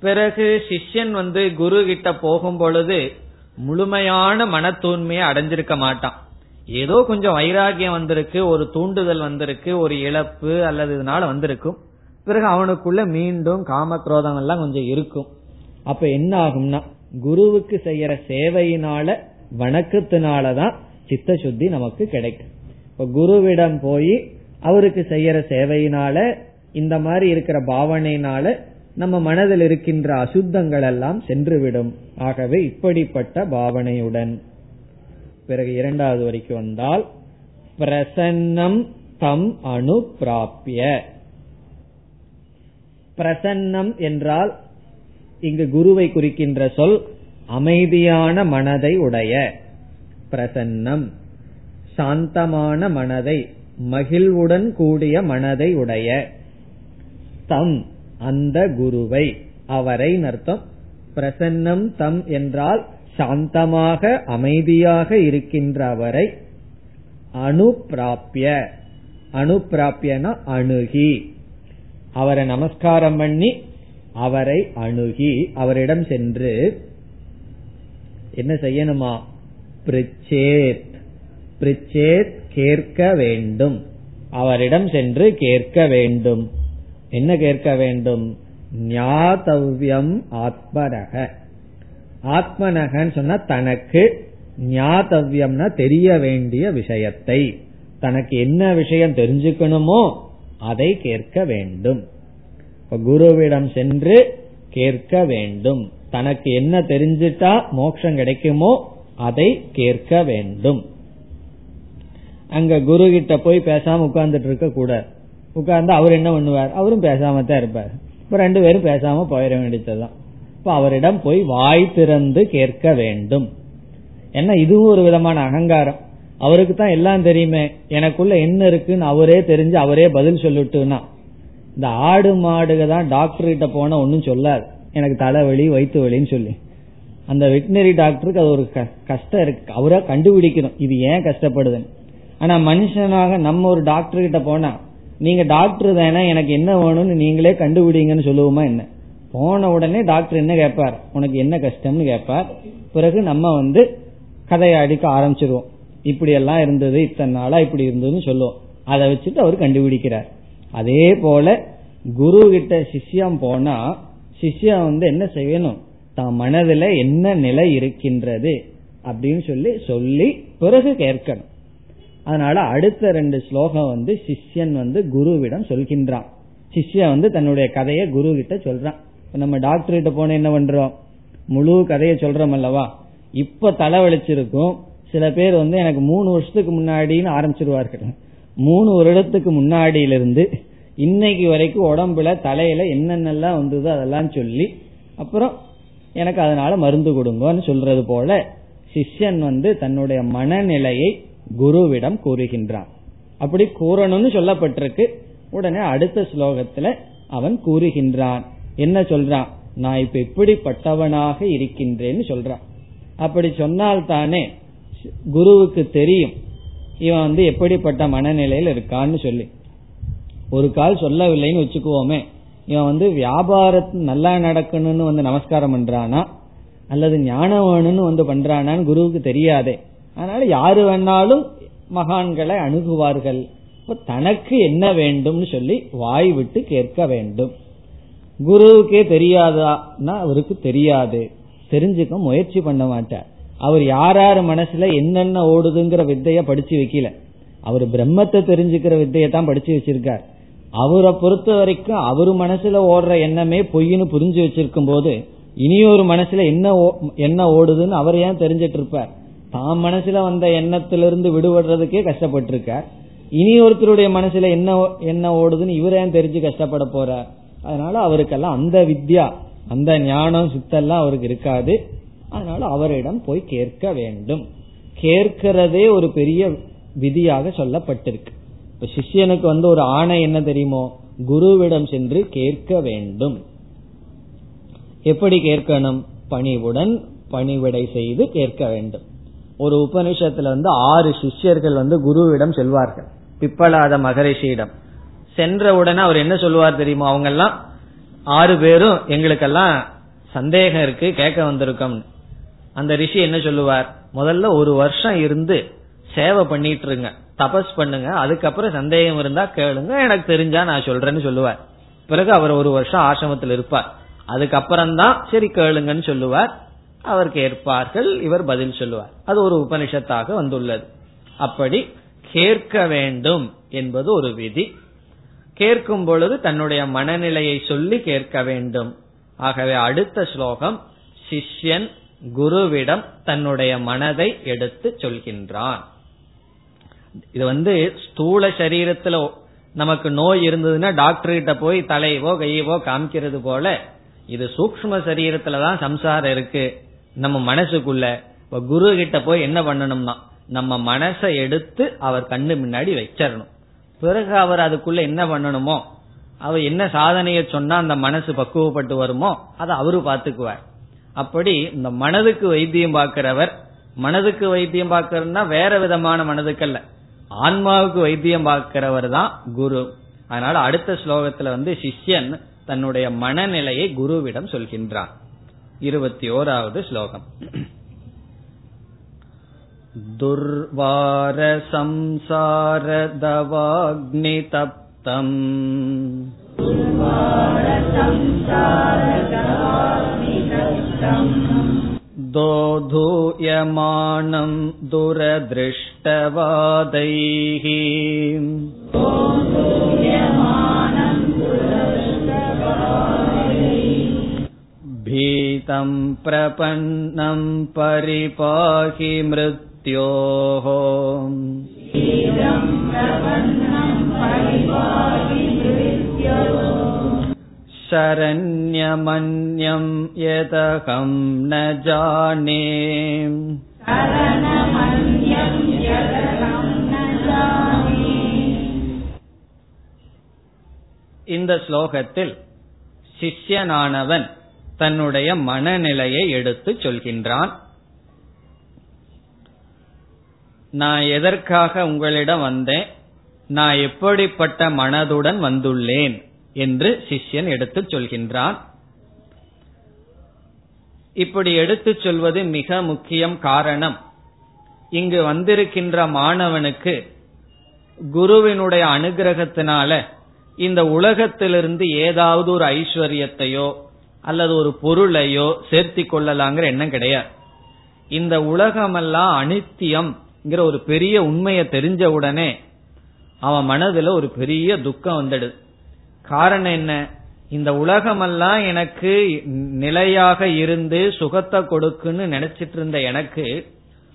பிறகு சிஷ்யன் வந்து குரு கிட்ட போகும் பொழுது முழுமையான மன தூய்மையை அடைஞ்சிருக்க மாட்டான். ஏதோ கொஞ்சம் வைராகியம் வந்திருக்கு ஒரு தூண்டுதல் வந்திருக்கு ஒரு இழப்பு அல்லது இதனால வந்திருக்கும். பிறகு அவனுக்குள்ள மீண்டும் காமக்ரோதம் எல்லாம் கொஞ்சம் இருக்கும். அப்ப என்ன ஆகும்னா குருவுக்கு செய்யற சேவையினால வணக்கத்தினாலதான் சித்த சுத்தி நமக்கு கிடைக்கும். இப்ப குருவிடம் போய் அவருக்கு செய்யற சேவையினால இந்த மாதிரி இருக்கிற பாவனையினால நம்ம மனதில் இருக்கின்ற அசுத்தங்கள் எல்லாம் சென்றுவிடும். ஆகவே இப்படிப்பட்ட பாவனையுடன். பிறகு இரண்டாவது வரைக்கும் வந்தால் பிரசன்னம் தம் அனு பிராபிய பிரசன்னம் என்றால் இங்கு குருவை குறிக்கின்ற சொல் அமைதியான மனதை உடைய பிரசன்னம் சாந்தமான மனதை மகிழ்வுடன் கூடிய மனதை உடைய தம் அந்த குருவை. அவரை அர்த்தம் பிரசன்னம் தம் என்றால் சாந்தமாக அமைதியாக இருக்கின்ற அவரை அனுப்பிராப்பிய அனுப்பிராப்பியன அணுகி. அவரை நமஸ்காரம் பண்ணி அவரை அணுகி அவரிடம் சென்று என்ன செய்யணுமா? பிரிச்சேத் பிரிச்சேத் கேட்க வேண்டும். அவரிடம் சென்று கேட்க வேண்டும். என்ன கேட்க வேண்டும்? ஞாதவ்யம் ஆத்மனக. ஆத்மனகன்னு சொன்னா தனக்கு ஞாதவ்யம்னா தெரிய வேண்டிய விஷயத்தை. தனக்கு என்ன விஷயம் தெரிஞ்சுக்கணுமோ அதை கேட்க வேண்டும். குருவிடம் சென்று கேட்க வேண்டும். தனக்கு என்ன தெரிஞ்சிட்டா மோட்சம் கிடைக்குமோ அதை கேட்க வேண்டும். அங்க குரு கிட்ட போய் பேசாம உட்கார்ந்துட்டு இருக்க கூடாது. உட்கார்ந்து அவர் என்ன பண்ணுவார்? அவரும் பேசாம தான் இருப்பார். இப்ப ரெண்டு பேரும் பேசாம போயிட வேண்டியதுதான். இப்ப அவரிடம் போய் வாய் திறந்து கேட்க வேண்டும். ஏன்னா இதுவும் ஒரு விதமான அகங்காரம். அவருக்கு தான் எல்லாம் தெரியுமே. எனக்குள்ள என்ன இருக்குன்னு அவரே தெரிஞ்சு அவரே பதில் சொல்லிட்டுனா இந்த ஆடு மாடுக தான் டாக்டர் கிட்ட போனா ஒன்னும் சொல்லாது. எனக்கு தலைவலி வயிற்று வலின்னு சொல்லி. அந்த வெட்டினரி டாக்டருக்கு அது ஒரு கஷ்டம் இருக்கு. அவரா கண்டுபிடிக்கணும். இது ஏன் கஷ்டப்படுதுன்னு. ஆனா மனுஷனாக நம்ம ஒரு டாக்டர் கிட்ட போனா நீங்க டாக்டர் தானே எனக்கு என்ன வேணும்னு நீங்களே கண்டுபிடிங்கன்னு சொல்லுவோமா என்ன? போன உடனே டாக்டர் என்ன கேட்பார்? உனக்கு என்ன கஷ்டம்னு கேட்பார். பிறகு நம்ம வந்து கதையை அடிக்க ஆரம்பிச்சிருவோம். இப்படி எல்லாம் இருந்தது இத்தனை நாளா இப்படி இருந்ததுன்னு சொல்லுவோம். அதை வச்சுட்டு அவர் கண்டுபிடிக்கிறார். அதே போல குரு கிட்ட சிஷ்யம் போனா சிஷ்யம் வந்து என்ன செய்யணும்? தான் மனதில் என்ன நிலை இருக்கின்றது? அப்படின்னு சொல்லி சொல்லி பிறகு கேட்கணும். அதனால அடுத்த ரெண்டு ஸ்லோகம் வந்து சிஷ்யன் வந்து குருவிடம் சொல்கின்றான். சிஷ்யன் வந்து தன்னுடைய கதையை குரு கிட்ட சொல்றான் நம்ம டாக்டர் கிட்ட போன என்ன பண்றோம்? முழு கதையை சொல்றோம் அல்லவா? இப்ப தலைவலிச்சிருக்கும். சில பேர் வந்து எனக்கு மூணு வருஷத்துக்கு முன்னாடின்னு ஆரம்பிச்சிருவார்கள். மூணு வருடத்துக்கு முன்னாடியிலிருந்து இன்னைக்கு வரைக்கும் உடம்புல தலையில என்னென்னலாம் வந்ததோ அதெல்லாம் சொல்லி அப்புறம் எனக்கு அதனால மருந்து கொடுங்கன்னு சொல்றது போல சிஷ்யன் வந்து தன்னுடைய மனநிலையை குருவிடம் கூறுகின்றான். அப்படி கூறணும்னு சொல்லப்பட்டிருக்கு. உடனே அடுத்த ஸ்லோகத்துல அவன் கூறுகின்றான். என்ன சொல்றான்? நான் இப்ப எப்படிப்பட்டவனாக இருக்கின்றேன்னு சொல்றான். அப்படி சொன்னால்தானே குருவுக்கு தெரியும். இவன் வந்து எப்படிப்பட்ட மனநிலையில் இருக்கான்னு சொல்லி. ஒரு கால் சொல்லவில்லைன்னு வச்சுக்குவோமே. இவன் வந்து வியாபாரத்து நல்லா நடக்கணும்னு வந்து நமஸ்காரம் பண்றானா? அல்லது ஞானம் வேணும்னு வந்து பண்றானான்னு குருவுக்கு தெரியாதே. அதனால யாரு வேணாலும் மகான்களை அணுகுவார்கள். இப்ப தனக்கு என்ன வேண்டும்னு சொல்லி வாய் விட்டு கேட்க வேண்டும். குருவுக்கே தெரியாதான்னா அவருக்கு தெரியாது. தெரிஞ்சுக்க முயற்சி பண்ண மாட்டார். அவர் யார் யார் மனசுல என்னென்ன ஓடுதுங்கிற வித்தைய படிச்சு வைக்கல. அவர் பிரம்மத்தை தெரிஞ்சுக்கிற வித்தையை தான் படிச்சு வச்சிருக்கார். அவரை பொறுத்த வரைக்கும் அவரு மனசுல ஓடுற எண்ணமே பொய்னு புரிஞ்சு வச்சிருக்கும் போது இனியொரு மனசுல என்ன என்ன ஓடுதுன்னு அவர் ஏன் தெரிஞ்சிட்டு இருப்பார்? தான் மனசுல வந்த எண்ணத்திலிருந்து விடுபடுறதுக்கே கஷ்டப்பட்டிருக்கார். இனி ஒருத்தருடைய மனசுல என்ன என்ன ஓடுதுன்னு இவர் ஏன் தெரிஞ்சு கஷ்டப்பட போறார்? அதனால அவருக்கெல்லாம் அந்த வித்யா அந்த ஞானம் சித்தெல்லாம் அவருக்கு இருக்காது. அதனால அவரிடம் போய் கேட்க வேண்டும். கேட்கிறதே ஒரு பெரிய விதியாக சொல்லப்பட்டிருக்கு. இப்ப சிஷ்யனுக்கு வந்து ஒரு ஆணை என்ன தெரியுமோ? குருவிடம் சென்று கேட்க வேண்டும். எப்படி கேட்கணும்? பணிவுடன் பணிவிடை செய்து கேட்க வேண்டும். ஒரு உபனிஷத்துல வந்து ஆறு சிஷ்யர்கள் வந்து குருவிடம் செல்வார்கள். பிப்பலாத மகரிஷியிடம். சென்ற உடனே அவர் என்ன சொல்லுவார் தெரியுமோ? அவங்க எல்லாம் ஆறு பேரும் எங்களுக்கெல்லாம் சந்தேகம் இருக்கு கேட்க வந்திருக்கோம் அந்த ரிஷி என்ன சொல்லுவார்? முதல்ல ஒரு வருஷம் இருந்து சேவை பண்ணிட்டு இருங்க. தபஸ் பண்ணுங்க அதுக்கப்புறம் சந்தேகம் இருந்தா கேளுங்க எனக்கு தெரிஞ்சா நான் சொல்றேன்னு சொல்லுவார். பிறகு அவர் ஒரு வருஷம் ஆசிரமத்தில் இருப்பார். அதுக்கப்புறம் தான் சரி கேளுங்கன்னு சொல்லுவார். அவர் கேட்பார்கள் இவர் பதில் சொல்லுவார். அது ஒரு உபனிஷத்தாக வந்துள்ளது. அப்படி கேட்க வேண்டும் என்பது ஒரு விதி. கேட்கும் பொழுது தன்னுடைய மனநிலையை சொல்லி கேட்க வேண்டும். ஆகவே அடுத்த ஸ்லோகம் சிஷ்யன் குருவிடம் தன்னுடைய மனதை எடுத்து சொல்கின்றான். இது வந்து ஸ்தூல சரீரத்துல நமக்கு நோய் இருந்ததுன்னா டாக்டர் கிட்ட போய் தலையவோ கையவோ காமிக்கிறது போல இது சூக்ம சரீரத்துலதான் சம்சாரம் இருக்கு. நம்ம மனசுக்குள்ள இப்ப குரு கிட்ட போய் என்ன பண்ணணும்னா நம்ம மனசை எடுத்து அவர் கண்ணு முன்னாடி வச்சிடணும் பிறகு அவர் அதுக்குள்ள என்ன பண்ணணுமோ அவர் என்ன சாதனைய சொன்னா அந்த மனசு பக்குவப்பட்டு வருமோ அதை அவரு பாத்துக்குவார் அப்படி இந்த மனதுக்கு வைத்தியம் பார்க்கிறவர் மனதுக்கு வைத்தியம் பார்க்கறதுனா வேற விதமான மனதுக்கல்ல. ஆன்மாவுக்கு வைத்தியம் பார்க்கிறவர் தான் குரு அதனால அடுத்த ஸ்லோகத்துல வந்து சிஷ்யன் தன்னுடைய மனநிலையை குருவிடம் சொல்கின்றான் இருபத்தி ஓராவது ஸ்லோகம் दुर्वारसंसारदवाग्नितप्तम् दोधूयमानं दुरदृष्टवादैः भीतं प्रपन्नं परिपाहि मृत्योः शरण्यमन्यं यदहं न जाने இந்த ஸ்லோகத்தில் சிஷ்யனானவன் தன்னுடைய மனநிலையை எடுத்து சொல்கின்றான் நான் எதற்காக உங்களிடம் வந்தேன் நான் எப்படிப்பட்ட மனதுடன் வந்துள்ளேன் என்று சிஷ்யன் எடுத்து சொல்கின்றான். இப்படி எடுத்துச் சொல்வது மிக முக்கியம் காரணம். இங்கு வந்திருக்கின்ற மாணவனுக்கு குருவினுடைய அனுகிரகத்தினால இந்த உலகத்திலிருந்து ஏதாவது ஒரு ஐஸ்வர்யத்தையோ அல்லது ஒரு பொருளையோ சேர்த்தி கொள்ளலாங்கிற எண்ணம் கிடையாது. இந்த உலகமெல்லாம் அனித்தியம் ஒரு பெரிய உண்மையை தெரிஞ்ச உடனே அவன் மனதுல ஒரு பெரிய துக்கம் வந்துடுது. காரணம் என்ன? இந்த உலகமெல்லாம் எனக்கு நிலையாக இருந்து சுகத்தை கொடுக்குன்னு நினைச்சிட்டு இருந்த எனக்கு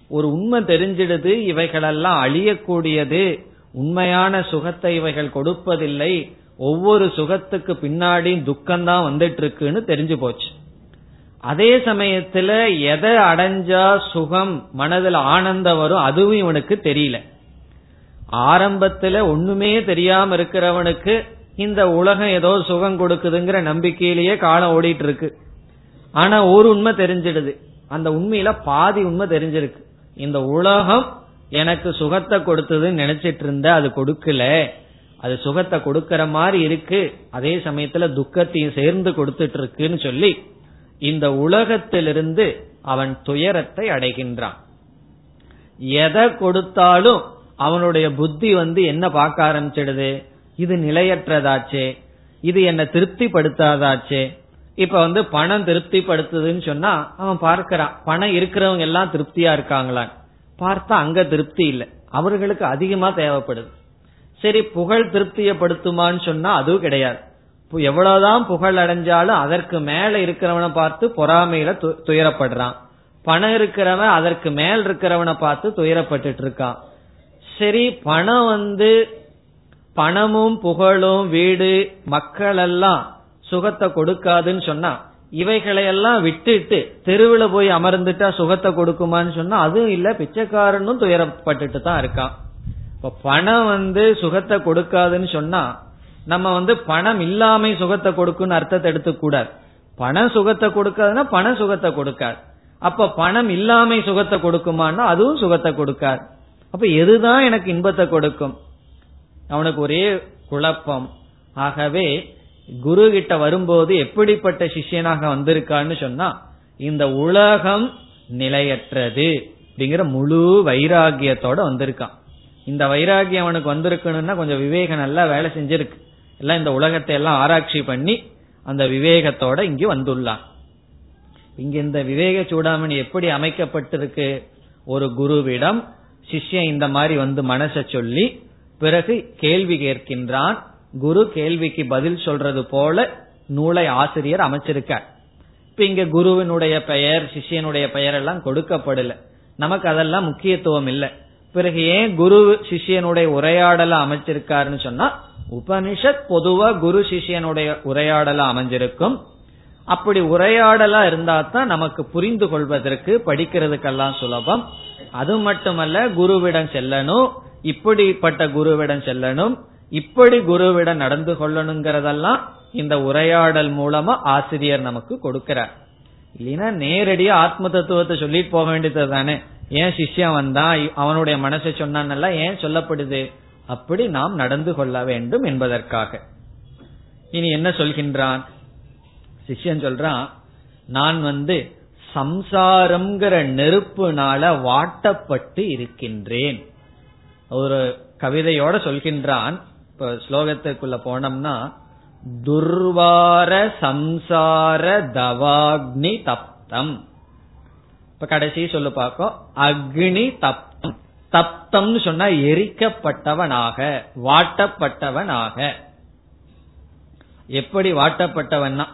ஒரு உண்மை தெரிஞ்சிடுது இவைகளெல்லாம் அழியக்கூடியது. உண்மையான சுகத்தை இவைகள் கொடுப்பதில்லை. ஒவ்வொரு சுகத்துக்கு பின்னாடி துக்கம்தான் வந்துட்டு இருக்குன்னு தெரிஞ்சு போச்சு. அதே சமயத்துல எதை அடைஞ்சா சுகம் மனதில் ஆனந்தம் வரும் அதுவும் இவனுக்கு தெரியல. ஆரம்பத்துல ஒண்ணுமே தெரியாம இருக்கிறவனுக்கு இந்த உலகம் ஏதோ சுகம் கொடுக்குதுங்கிற நம்பிக்கையிலேயே காலம் ஓடிட்டு இருக்கு ஆனா ஒரு உண்மை தெரிஞ்சிடுது. அந்த உண்மையில பாதி உண்மை தெரிஞ்சிருக்கு. இந்த உலகம் எனக்கு சுகத்தை கொடுத்ததுன்னு நினைச்சிட்டு இருந்த அது கொடுக்கல. அது சுகத்தை கொடுக்கற மாதிரி இருக்கு. அதே சமயத்துல துக்கத்தையும் சேர்ந்து கொடுத்துட்டு இருக்குன்னு சொல்லி இந்த உலகத்திலிருந்து அவன் துயரத்தை அடைகின்றான். எதை கொடுத்தாலும் அவனுடைய புத்தி வந்து என்ன பார்க்க ஆரம்பிச்சிடுது? இது நிலையற்றதாச்சே. இது என்ன திருப்திப்படுத்தாதாச்சே. இப்ப வந்து பணம் திருப்திப்படுத்துதுன்னு சொன்னா அவன் பார்க்கிறான் பணம் இருக்கிறவங்க எல்லாம் திருப்தியா இருக்காங்களான் பார்த்தா அங்க திருப்தி இல்லை. அவர்களுக்கு அதிகமா தேவைப்படுது. சரி புகழ் திருப்தியப்படுத்துமான்னு சொன்னா அதுவும் கிடையாது. எவ்வளவுதான் புகழ் அடைஞ்சாலும் அதற்கு மேல இருக்கிறவனை பார்த்து பொறாமையில துயரப்படுறான். பணம் இருக்கிறவன் அதற்கு மேல் இருக்கிறவனை பார்த்து துயரப்பட்டு இருக்கான். சரி பணம் வந்து பணமும் புகழும் வீடு மக்கள் எல்லாம் சுகத்தை கொடுக்காதுன்னு சொன்னா இவைகளையெல்லாம் விட்டுட்டு தெருவில் போய் அமர்ந்துட்டா சுகத்தை கொடுக்குமான்னு சொன்னா அதுவும் இல்ல பிச்சைக்காரனும் துயரப்பட்டுட்டு தான் இருக்கான். இப்ப பணம் வந்து சுகத்தை கொடுக்காதுன்னு சொன்னா நம்ம வந்து பணம் இல்லாம சுகத்தை கொடுக்குன்னு அர்த்தத்தை எடுத்துக்கூடாது பணம் சுகத்தை கொடுக்காதுன்னா பண சுகத்தை கொடுக்காது. அப்ப பணம் இல்லாம சுகத்தை கொடுக்குமான்னா அதுவும் சுகத்தை கொடுக்காது. அப்ப எதுதான் எனக்கு இன்பத்தை கொடுக்கும்? அவனுக்கு ஒரே குழப்பம். ஆகவே குரு கிட்ட வரும்போது எப்படிப்பட்ட சிஷியனாக வந்திருக்கான்னு சொன்னா இந்த உலகம் நிலையற்றது அப்படிங்கிற முழு வைராகியத்தோட வந்திருக்கான். இந்த வைராகியம் அவனுக்கு வந்திருக்கணும்னா கொஞ்சம் விவேகம் நல்லா வேலை செஞ்சிருக்கு. எல்லாம் இந்த உலகத்தை எல்லாம் ஆராய்ச்சி பண்ணி அந்த விவேகத்தோட இங்கு வந்துள்ளான். இங்க இந்த விவேக சூடாமணி எப்படி அமைக்கப்பட்டிருக்கு? ஒரு குருவிடம் சிஷ்யன் இந்த மாதிரி வந்து மனசை சொல்லி பிறகு கேள்வி கேட்கின்றான். குரு கேள்விக்கு பதில் சொல்றது போல நூலை ஆசிரியர் அமைச்சிருக்கார். இப்ப இங்க குருவினுடைய பெயர் சிஷியனுடைய பெயர் எல்லாம் கொடுக்கப்படல. நமக்கு அதெல்லாம் முக்கியத்துவம் இல்லை. பிறகு ஏன் குரு சிஷியனுடைய உரையாடல அமைச்சிருக்காருன்னு சொன்னா உபனிஷத் பொதுவா குரு சிஷியனுடைய உரையாடல அமைஞ்சிருக்கும். அப்படி உரையாடலா இருந்தா தான் நமக்கு புரிந்து கொள்வதற்கு படிக்கிறதுக்கெல்லாம் சுலபம். அது மட்டுமல்ல குருவிடம் செல்லணும் இப்படிப்பட்ட குருவிடம் செல்லணும் இப்படி குருவிடம் நடந்து கொள்ளணுங்கிறதெல்லாம் இந்த உரையாடல் மூலமா ஆசிரியர் நமக்கு கொடுக்கிறார். இல்லைன்னா நேரடியா ஆத்ம தத்துவத்தை சொல்லிட்டு போக வேண்டியது தானே. ஏன் சிஷ்யம் வந்தான் அவனுடைய மனசை சொன்னான் ஏன் சொல்லப்படுது? அப்படி நாம் நடந்து கொள்ள வேண்டும் என்பதற்காக. இனி என்ன சொல்கின்றான்? சிஷ்யன் சொல்றான் நான் வந்து சம்சாரம்ங்கிற நெருப்புனால வாட்டப்பட்டு இருக்கின்றேன். ஒரு கவிதையோட சொல்கின்றான். இப்ப ஸ்லோகத்துக்குள்ள போனோம்னா துர்வார சம்சார தவாக்னி தப்தம். இப்ப கடைசி சொல்லு பார்க்கும் அக்னி தப்தம். தப்தம்னு சொன்னா எரிக்கப்பட்டவனாக வாட்டப்பட்டவனாக. எப்படி வாட்டப்பட்டவன்னா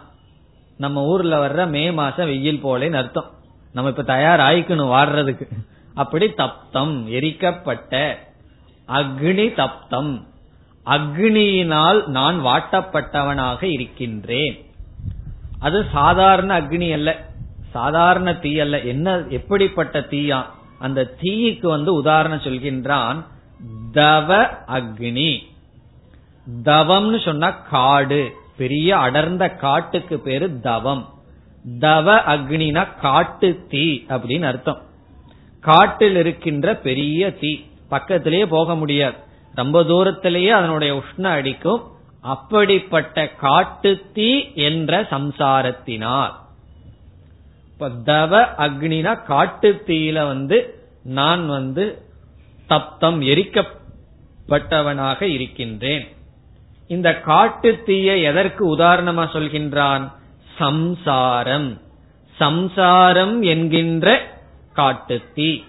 நம்ம ஊர்ல வர்ற மே மாசம் வெயில் போலேன்னு அர்த்தம். நம்ம இப்ப தயாராயிக்கணும் வாடுறதுக்கு. அப்படி தப்தம் எரிக்கப்பட்ட அக்னி தப்தம். அக்னியினால் நான் வாட்டப்பட்டவனாக இருக்கின்றேன். அது சாதாரண அக்னி அல்ல. சாதாரண தீ அல்ல. என்ன எப்படிப்பட்ட தீயா? அந்த தீக்கு வந்து உதாரணம் சொல்கின்றான் தவ அக்னி. தவம்னு சொன்னா காடு. பெரிய அடர்ந்த காட்டுக்கு பேரு தவம். தவ அக்னினா காட்டு தீ அப்படின்னு அர்த்தம். காட்டில் இருக்கின்ற பெரிய தீ. பக்கத்திலேயே போக முடியாது. ரொம்ப தூரத்திலேயே அதனுடைய உஷ்ண அடிக்கும். அப்படிப்பட்ட காட்டு தீ என்ற சம்சாரத்தினால். இப்ப தவ அக்னினா காட்டு தீயில வந்து நான் வந்து தப்தம் எரிக்கப்பட்டவனாக இருக்கின்றேன். இந்த காட்டு தீய எதற்கு உதாரணமா சொல்கின்றான்? சம்சாரம். சம்சாரம் என்கின்ற காட்டு தீ.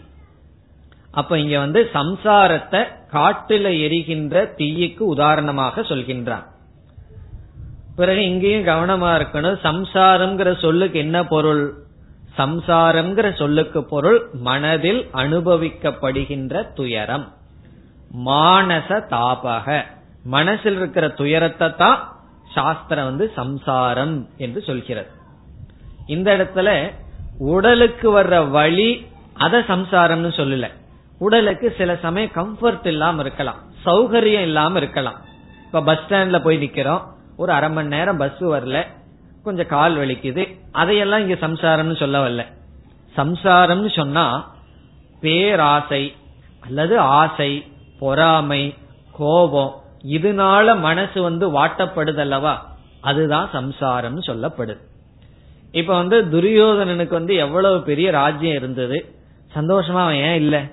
அப்ப இங்க வந்து சம்சாரத்தை காட்டுல எரிகின்ற தீயுக்கு உதாரணமாக சொல்கின்றான். பிறகு இங்கேயும் கவனமா இருக்கணும். சம்சாரம்ங்கிற சொல்லுக்கு என்ன பொருள்? சம்சாரம்ங்கிற சொல்லுக்கு பொருள் மனதில் அனுபவிக்கப்படுகின்ற துயரம். மானச தாபக. மனசில் இருக்கிற துயரத்தை தான் சாஸ்திரம் வந்து சம்சாரம் என்று சொல்கிறது. இந்த இடத்துல உடலுக்கு வர்ற வழி அத சம்சாரம்னு சொல்லல. உடலுக்கு சில சமயம் கம்ஃபர்ட் இல்லாம இருக்கலாம். சௌகரியம் இல்லாம இருக்கலாம். இப்ப பஸ் ஸ்டாண்ட்ல போய் நிக்கிறோம். ஒரு அரை மணி நேரம் பஸ் வரல. கொஞ்சம் கால் வலிக்குது. அதையெல்லாம் இங்க சம்சாரம்னு சொல்ல வரல. சம்சாரம்னு சொன்னா பேராசை அல்லது ஆசை பொறாமை கோபம் இதனால மனசு வந்து வாட்டப்படுதல்லவா? அதுதான் சம்சாரம்னு சொல்லப்படுது. இப்ப வந்து துரியோதனனுக்கு வந்து எவ்வளவு பெரிய ராஜ்யம் இருந்தது? சந்தோஷமா அவன் ஏன் இல்ல?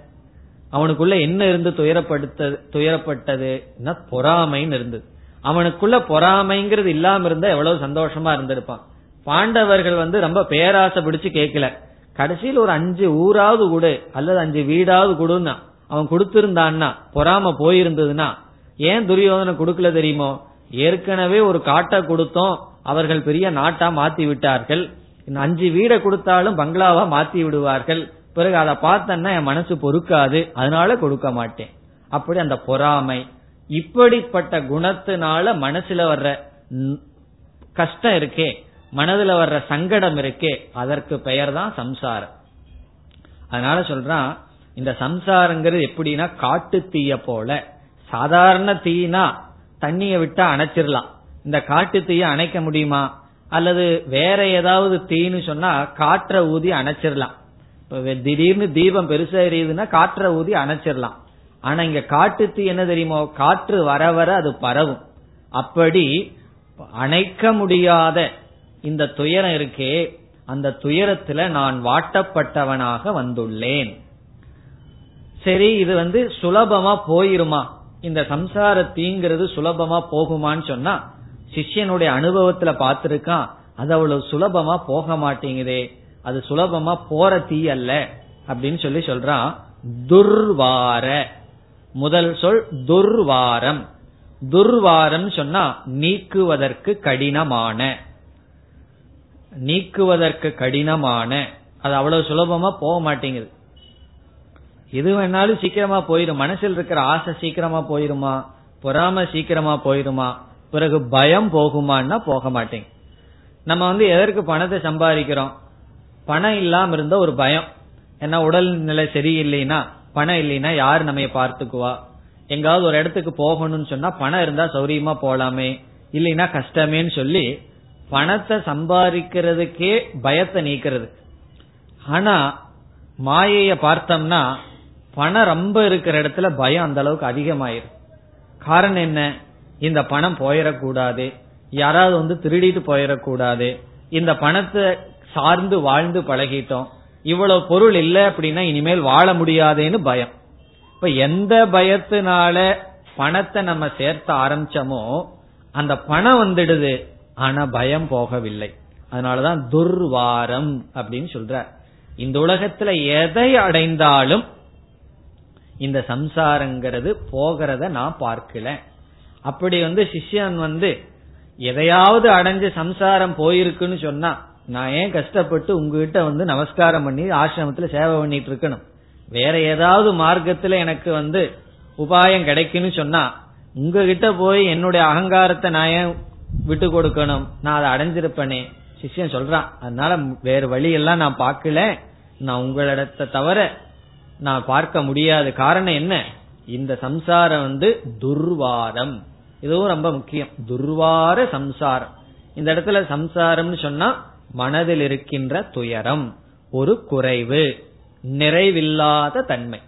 அவனுக்குள்ள என்ன இருந்து துயரப்படுத்த துயரப்பட்டது? பொறாமைன்னு இருந்தது. அவனுக்குள்ள பொறாமைங்கிறது இல்லாம இருந்தா எவ்வளவு சந்தோஷமா இருந்திருப்பான். பாண்டவர்கள் வந்து ரொம்ப பேராசை பிடிச்சு கேட்கல கடைசியில் ஒரு அஞ்சு ஊராவது கொடு அல்லது அஞ்சு வீடாவது கொடுன்னா அவன் கொடுத்திருந்தான்னா பொறாம போயிருந்ததுன்னா ஏன் துரியோதனை கொடுக்கல தெரியுமோ? ஏற்கனவே ஒரு காட்டை கொடுத்தோம். அவர்கள் பெரிய நாட்டா மாத்தி விட்டார்கள். அஞ்சு வீடை கொடுத்தாலும் பங்களாவா மாத்தி விடுவார்கள். பிறகு அதை பார்த்தன்னா என் மனசு பொறுக்காது. அதனால கொடுக்க மாட்டேன். அப்படி அந்த பொறாமை. இப்படிப்பட்ட குணத்தினால மனசுல வர்ற கஷ்டம் இருக்கே. மனதுல வர்ற சங்கடம் இருக்கே. அதற்கு பெயர் தான் சம்சாரம். அதனால சொல்றான் இந்த சம்சாரங்கிறது எப்படின்னா காட்டு தீய போல. சாதாரண தீனா தண்ணிய விட்டா அணைச்சிடலாம் இந்த காட்டு தீய அணைக்க முடியுமா? அல்லது வேற ஏதாவது தீன்னு சொன்னா காற்ற ஊதி அணைச்சிடலாம் இப்ப திடீர்னு தீபம் பெருசா எரியுதுன்னா காற்ற ஊதி அணைச்சிடலாம் ஆனா இங்க காட்டு தீ என்ன தெரியுமோ? காற்று வர வர அது பரவும். அப்படி அணைக்க முடியாத இந்த துயரம் இருக்கே அந்த துயரத்துல நான் வாட்டப்பட்டவனாக வந்துள்ளேன். சரி இது வந்து சுலபமா போயிருமா? இந்த சம்சார தீங்கிறது சுலபமா போகுமான்னு சொன்னா சிஷ்யனுடைய அனுபவத்துல பார்த்திருக்கான் அது அவ்வளவு சுலபமா போக மாட்டேங்குதே அது சுலபமா போற தீ அல்ல அப்படின்னு சொல்லி சொல்றான். துர்வார. முதல் சொல் துர்வாரம். துர்வாரம் சொன்னா நீக்குவதற்கு கடினமான. நீக்குவதற்கு கடினமான. அது அவ்வளவு சுலபமா போக மாட்டேங்குது. எது வேணாலும் சீக்கிரமா போயிடும். மனசில் இருக்கிற ஆசை சீக்கிரமா போயிருமா? பொறாம சீக்கிரமா போயிருமா? பிறகு பயம் போகுமான்னா போக மாட்டேங்க நம்ம வந்து எதற்கு பணத்தை சம்பாதிக்கிறோம்? பணம் இல்லாம இருந்த ஒரு பயம். ஏன்னா உடல் நிலை சரியில்லைன்னா பணம் இல்லைன்னா யார் நம்ம பார்த்துக்குவா? எங்காவது ஒரு இடத்துக்கு போகணும்னு சொன்னா பணம் இருந்தா சௌரியமா போலாமே. இல்லைன்னா கஷ்டமேன்னு சொல்லி பணத்தை சம்பாதிக்கிறதுக்கே பயத்தை நீக்கிறது. ஆனா மாயைய பார்த்தோம்னா பணம் ரொம்ப இருக்கிற இடத்துல பயம் அந்த அளவுக்கு அதிகமாயிரும். காரணம் என்ன? இந்த பணம் போயிடக்கூடாது. யாராவது வந்து திருடிட்டு போயிடக்கூடாது. இந்த பணத்தை சார்ந்து வாழ்ந்து பழகிட்டோம். இவ்வளவு பொருள் இல்லை அப்படின்னா இனிமேல் வாழ முடியாதேன்னு பயம். இப்ப எந்த பயத்தினால பணத்தை நம்ம சேர்த்த ஆரம்பிச்சோமோ அந்த பணம் வந்துடுது. ஆனா பயம் போகவில்லை. அதனாலதான் துர்வாரம் அப்படின்னு சொல்ற இந்த உலகத்துல எதை அடைந்தாலும் இந்த சம்சாரங்கிறது போகிறத நான் பார்க்கல. அப்படி வந்து சிஷ்யன் வந்து எதையாவது அடைஞ்சு சம்சாரம் போயிருக்குன்னு சொன்னா நான் ஏன் கஷ்டப்பட்டு உங்ககிட்ட வந்து நமஸ்காரம் பண்ணி ஆசிரமத்துல சேவை பண்ணிட்டு இருக்கணும்? வேற ஏதாவது மார்க்கத்துல எனக்கு வந்து உபாயம் கிடைக்குன்னு சொன்னா உங்ககிட்ட போய் என்னுடைய அகங்காரத்தை நான் ஏன் விட்டு கொடுக்கணும்? நான் அதை அடைஞ்சிருப்பேனே. சிஷ்யன் சொல்றான் அதனால வேறு வழியெல்லாம் நான் பார்க்கல. நான் உங்களிடத்தை தவிர நான் பார்க்க முடியாது காரணம் என்ன? இந்த சம்சாரம் வந்து துர்வாரம். இதுவும் ரொம்ப முக்கியம். துர்வார சம்சாரம். இந்த இடத்துல சம்சாரம்னு சொன்னா மனதில் இருக்கின்ற துயரம் ஒரு குறைவு நிறைவில்லாத தன்மை.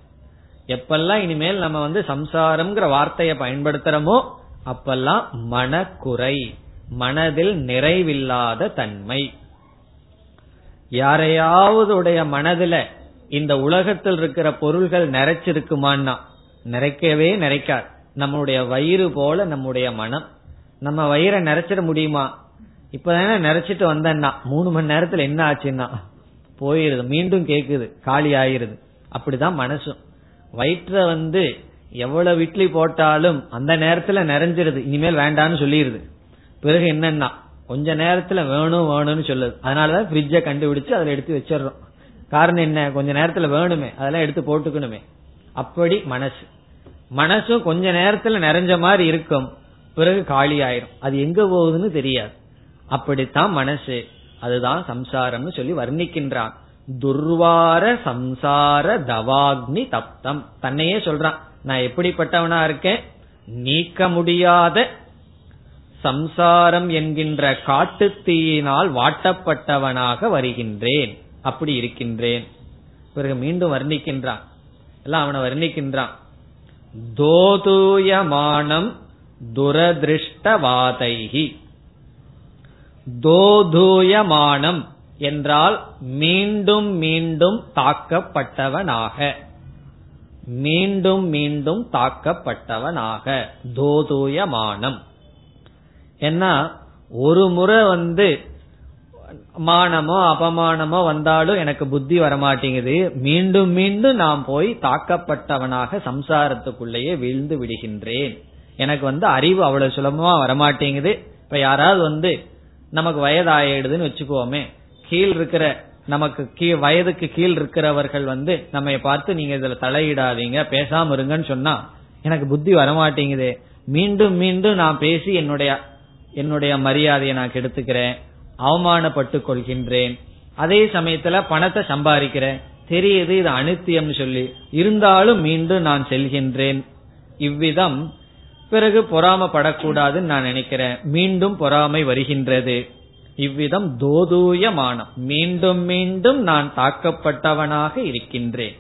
எப்பெல்லாம் இனிமேல் நம்ம வந்து சம்சாரம்ங்கிற வார்த்தையை பயன்படுத்துறோமோ அப்பெல்லாம் மனக்குறை மனதில் நிறைவில்லாத தன்மை. யாரையாவது உடைய மனதில இந்த உலகத்தில் இருக்கிற பொருள்கள் நிறைச்சிருக்குமான்னா நிறைக்கவே நிறைக்காது. நம்முடைய வயிறு போல நம்முடைய மனம். நம்ம வயிறை நிறைச்சிட முடியுமா? இப்பதானே நிறைச்சிட்டு வந்தேன்னா மூணு மணி நேரத்துல என்ன ஆச்சுன்னா போயிருது மீண்டும் கேக்குது காலி ஆயிருது. அப்படிதான் மனசும் வயிற்ற வந்து எவ்வளவு இட்லி போட்டாலும் அந்த நேரத்துல நிறைஞ்சிருது இனிமேல் வேண்டாம்னு சொல்லிடுது பிறகு என்னன்னா கொஞ்ச நேரத்துல வேணும் வேணும்னு சொல்லுது. அதனாலதான் ஃப்ரிட்ஜை கண்டுபிடிச்சு அதுல எடுத்து வச்சிடறோம். காரணம் என்ன? கொஞ்ச நேரத்துல வேணுமே. அதெல்லாம் எடுத்து போட்டுக்கணுமே. அப்படி மனசு. மனசும் கொஞ்ச நேரத்துல நிறைஞ்ச மாதிரி இருக்கும். பிறகு காலி ஆயிரும் அது எங்க போகுதுன்னு தெரியாது. அப்படித்தான் மனசு. அதுதான் சம்சாரம்னு சொல்லி வர்ணிக்கின்றான். துர்வார சம்சார தவாக்னி தப்தம். தன்னையே சொல்றான். நான் எப்படிப்பட்டவனா இருக்கேன்? நீக்க முடியாத சம்சாரம் என்கின்ற காட்டுத்தீயினால் வாட்டப்பட்டவனாக வருகின்றேன். அப்படி இருக்கின்றேன். பிறகு மீண்டும் வர்ணிக்கின்றான். எல்லாம் அவனை வர்ணிக்கின்றான். தோதூயமானம் துரதிருஷ்டவாதைகி தோதூயமானம் என்றால் மீண்டும் மீண்டும் தாக்கப்பட்டவனாக. மீண்டும் மீண்டும் தாக்கப்பட்டவனாக. தோதூயமானம். ஏன்னா ஒரு முறை வந்து மானமோ அபமானமோ வந்தாலும் எனக்கு புத்தி வரமாட்டேங்குது. மீண்டும் மீண்டும் நான் போய் தாக்கப்பட்டவனாக சம்சாரத்துக்குள்ளேயே வீழ்ந்து விடுகின்றேன். எனக்கு வந்து அறிவு அவ்வளவு சுலபமா வரமாட்டேங்குது. இப்ப யாராவது வந்து நமக்கு வயதாயிடுதுன்னு வச்சுக்கோமே. கீழ் இருக்கிற நமக்கு கீழ் வயதுக்கு கீழ் இருக்கிறவர்கள் வந்து நம்ம பார்த்து நீங்க இதுல தலையிடாதீங்க பேசாம இருங்கன்னு சொன்னா எனக்கு புத்தி வரமாட்டேங்குது. மீண்டும் மீண்டும் நான் பேசி என்னுடைய என்னுடைய மரியாதையை நான் கெடுத்துக்கிறேன். அவமானப்பட்டு கொள்கின்றேன். அதே சமயத்துல பணத்தை சம்பாதிக்கிறேன் தெரியுது இது அனித்தியம்னு சொல்லி இருந்தாலும் மீண்டும் நான் செல்கின்றேன். இவ்விதம் பிறகு பொறாமப்படக்கூடாதுன்னு நான் நினைக்கிறேன். மீண்டும் பொறாமை வருகின்றது. இவ்விதம் தோதூயமானம் மீண்டும் மீண்டும் நான் தாக்கப்பட்டவனாக இருக்கின்றேன்.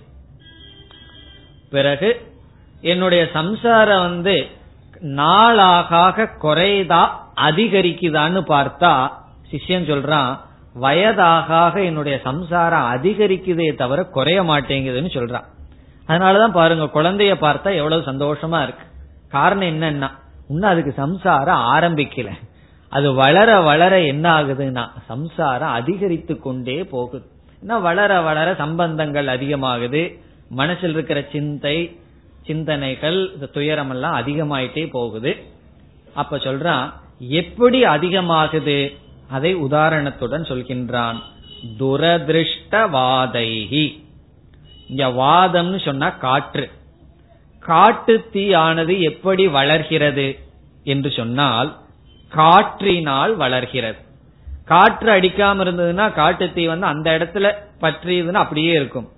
பிறகு என்னுடைய சம்சாரம் வந்து நாளாக குறைதா அதிகரிக்குதான்னு பார்த்தா சிஷ்யன் சொல்றான் வயதாக என்னுடைய சம்சாரம் அதிகரிக்குதே தவிர குறைய மாட்டேங்குதுன்னு சொல்றான். அதனாலதான் பாருங்க குழந்தைய பார்த்தா எவ்வளவு சந்தோஷமா இருக்கு. காரணம் என்னன்னா இன்னும் அதுக்கு சம்சாரம் ஆரம்பிக்கல. அது வளர வளர என்ன ஆகுதுன்னா சம்சாரம் அதிகரித்து கொண்டே போகுது. ஏன்னா வளர வளர சம்பந்தங்கள் அதிகமாகுது. மனசில் இருக்கிற சிந்தை சிந்தனைகள் துயரம் எல்லாம் அதிகமாயிட்டே போகுது. அப்ப சொல்றான் எப்படி அதிகமாகுது? அதை உதாரணத்துடன் சொல்கின்றான். துரதிருஷ்டவாதைகி இங்க வாதம்னு சொன்னா காற்று. காட்டு தீ ஆனது எப்படி வளர்கிறது என்று சொன்னால் காற்றினால் வளர்கிறது. காற்று அடிக்காம இருந்ததுன்னா காட்டு தீ வந்து அந்த இடத்துல பற்றியதுன்னா அப்படியே இருக்கும்.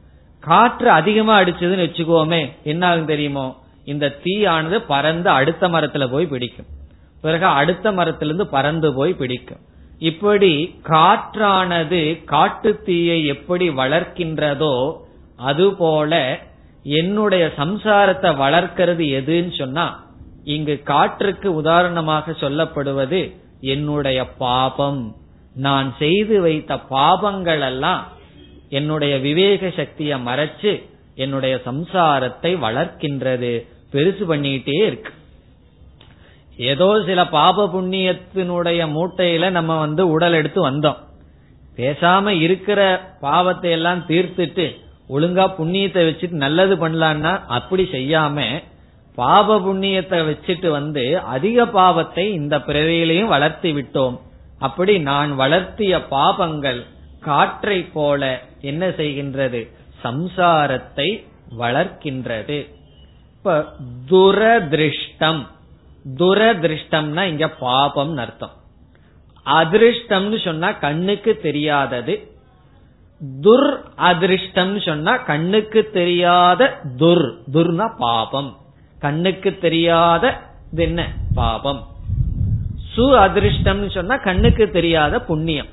காற்று அதிகமா அடிச்சதுன்னு வச்சுக்கோமே என்ன ஆகும் தெரியுமோ? இந்த தீயானது பறந்து அடுத்த மரத்துல போய் பிடிக்கும். பிறகு அடுத்த மரத்திலிருந்து பறந்து போய் பிடிக்கும். இப்படி காற்றானது காட்டு தீயை எப்படி வளர்க்கின்றதோ அதுபோல என்னுடைய சம்சாரத்தை வளர்க்கிறது எதுன்னு சொன்னா இங்கு காற்றுக்கு உதாரணமாக சொல்லப்படுவது என்னுடைய பாபம். நான் செய்து வைத்த பாபங்கள் எல்லாம் என்னுடைய விவேக சக்தியை மறைச்சு என்னுடைய சம்சாரத்தை வளர்க்கின்றது. பெருசு பண்ணிட்டே இருக்கு. ஏதோ சில பாப புண்ணியத்தினுடைய மூட்டையில நம்ம வந்து உடல் எடுத்து வந்தோம். பேசாம இருக்கிற பாவத்தை எல்லாம் தீர்த்துட்டு ஒழுங்கா புண்ணியத்தை வச்சுட்டு நல்லது பண்ணலான்னா அப்படி செய்யாம பாப புண்ணியத்தை வச்சுட்டு வந்து அதிக பாவத்தை இந்த பிறவியிலையும் வளர்த்தி விட்டோம். அப்படி நான் வளர்த்திய பாபங்கள் காற்றை போல என்ன செய்கின்றது? சம்சாரத்தை வளர்க்கின்றது. இப்ப துரதிருஷ்டம். துரதிருஷ்டம்னா இங்க பாபம் அர்த்தம். அதிருஷ்டம்னு சொன்னா கண்ணுக்கு தெரியாதது. துர் அதிருஷ்டம்னு சொன்னா கண்ணுக்கு தெரியாத துர். துர்னா பாபம். கண்ணுக்கு தெரியாத என்ன? பாபம். சு அதிருஷ்டம்னு சொன்னா கண்ணுக்கு தெரியாத புண்ணியம்.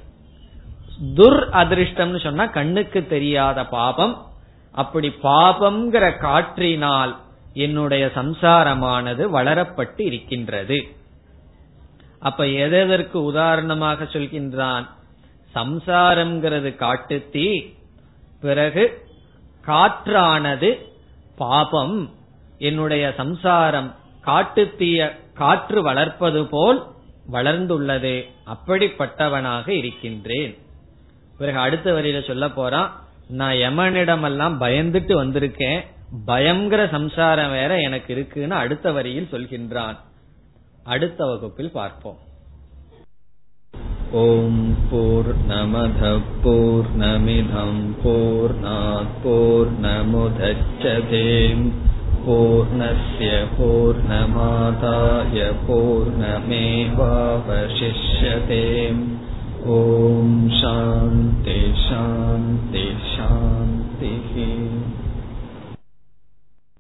துர் அதிருஷ்டம்னு சொன்னா கண்ணுக்கு தெரியாத பாபம். அப்படி பாபம்ங்கிற காற்றினால் என்னுடைய சம்சாரமானது வளரப்பட்டு இருக்கின்றது. அப்ப எதற்கு உதாரணமாக சொல்கின்றான்? சம்சாரம்ங்கிறது காட்டுத்தீ பிறகு காற்றானது பாபம். என்னுடைய சம்சாரம் காட்டுத்தீய காற்று வளர்ப்பது போல் வளர்ந்துள்ளது. அப்படிப்பட்டவனாக இருக்கின்றேன். பிறகு அடுத்த வரியில சொல்ல போறான் நான் யமனிடமெல்லாம் பயந்துட்டு வந்திருக்கேன். பயங்கர சம்சாரம் வேற எனக்கு இருக்குன்னு அடுத்த வரியில் சொல்கின்றான். அடுத்த வகுப்பில் பார்ப்போம். ஓம் போர் நமத போர் நமிதம் போர் போர் நமுதச்சதேம் பூர்ணய பூர்ணமாதாய பூர்ணமேவாவசிஷ்யதேம். ஓம் சாந்தி சாந்தி சாந்திஹி.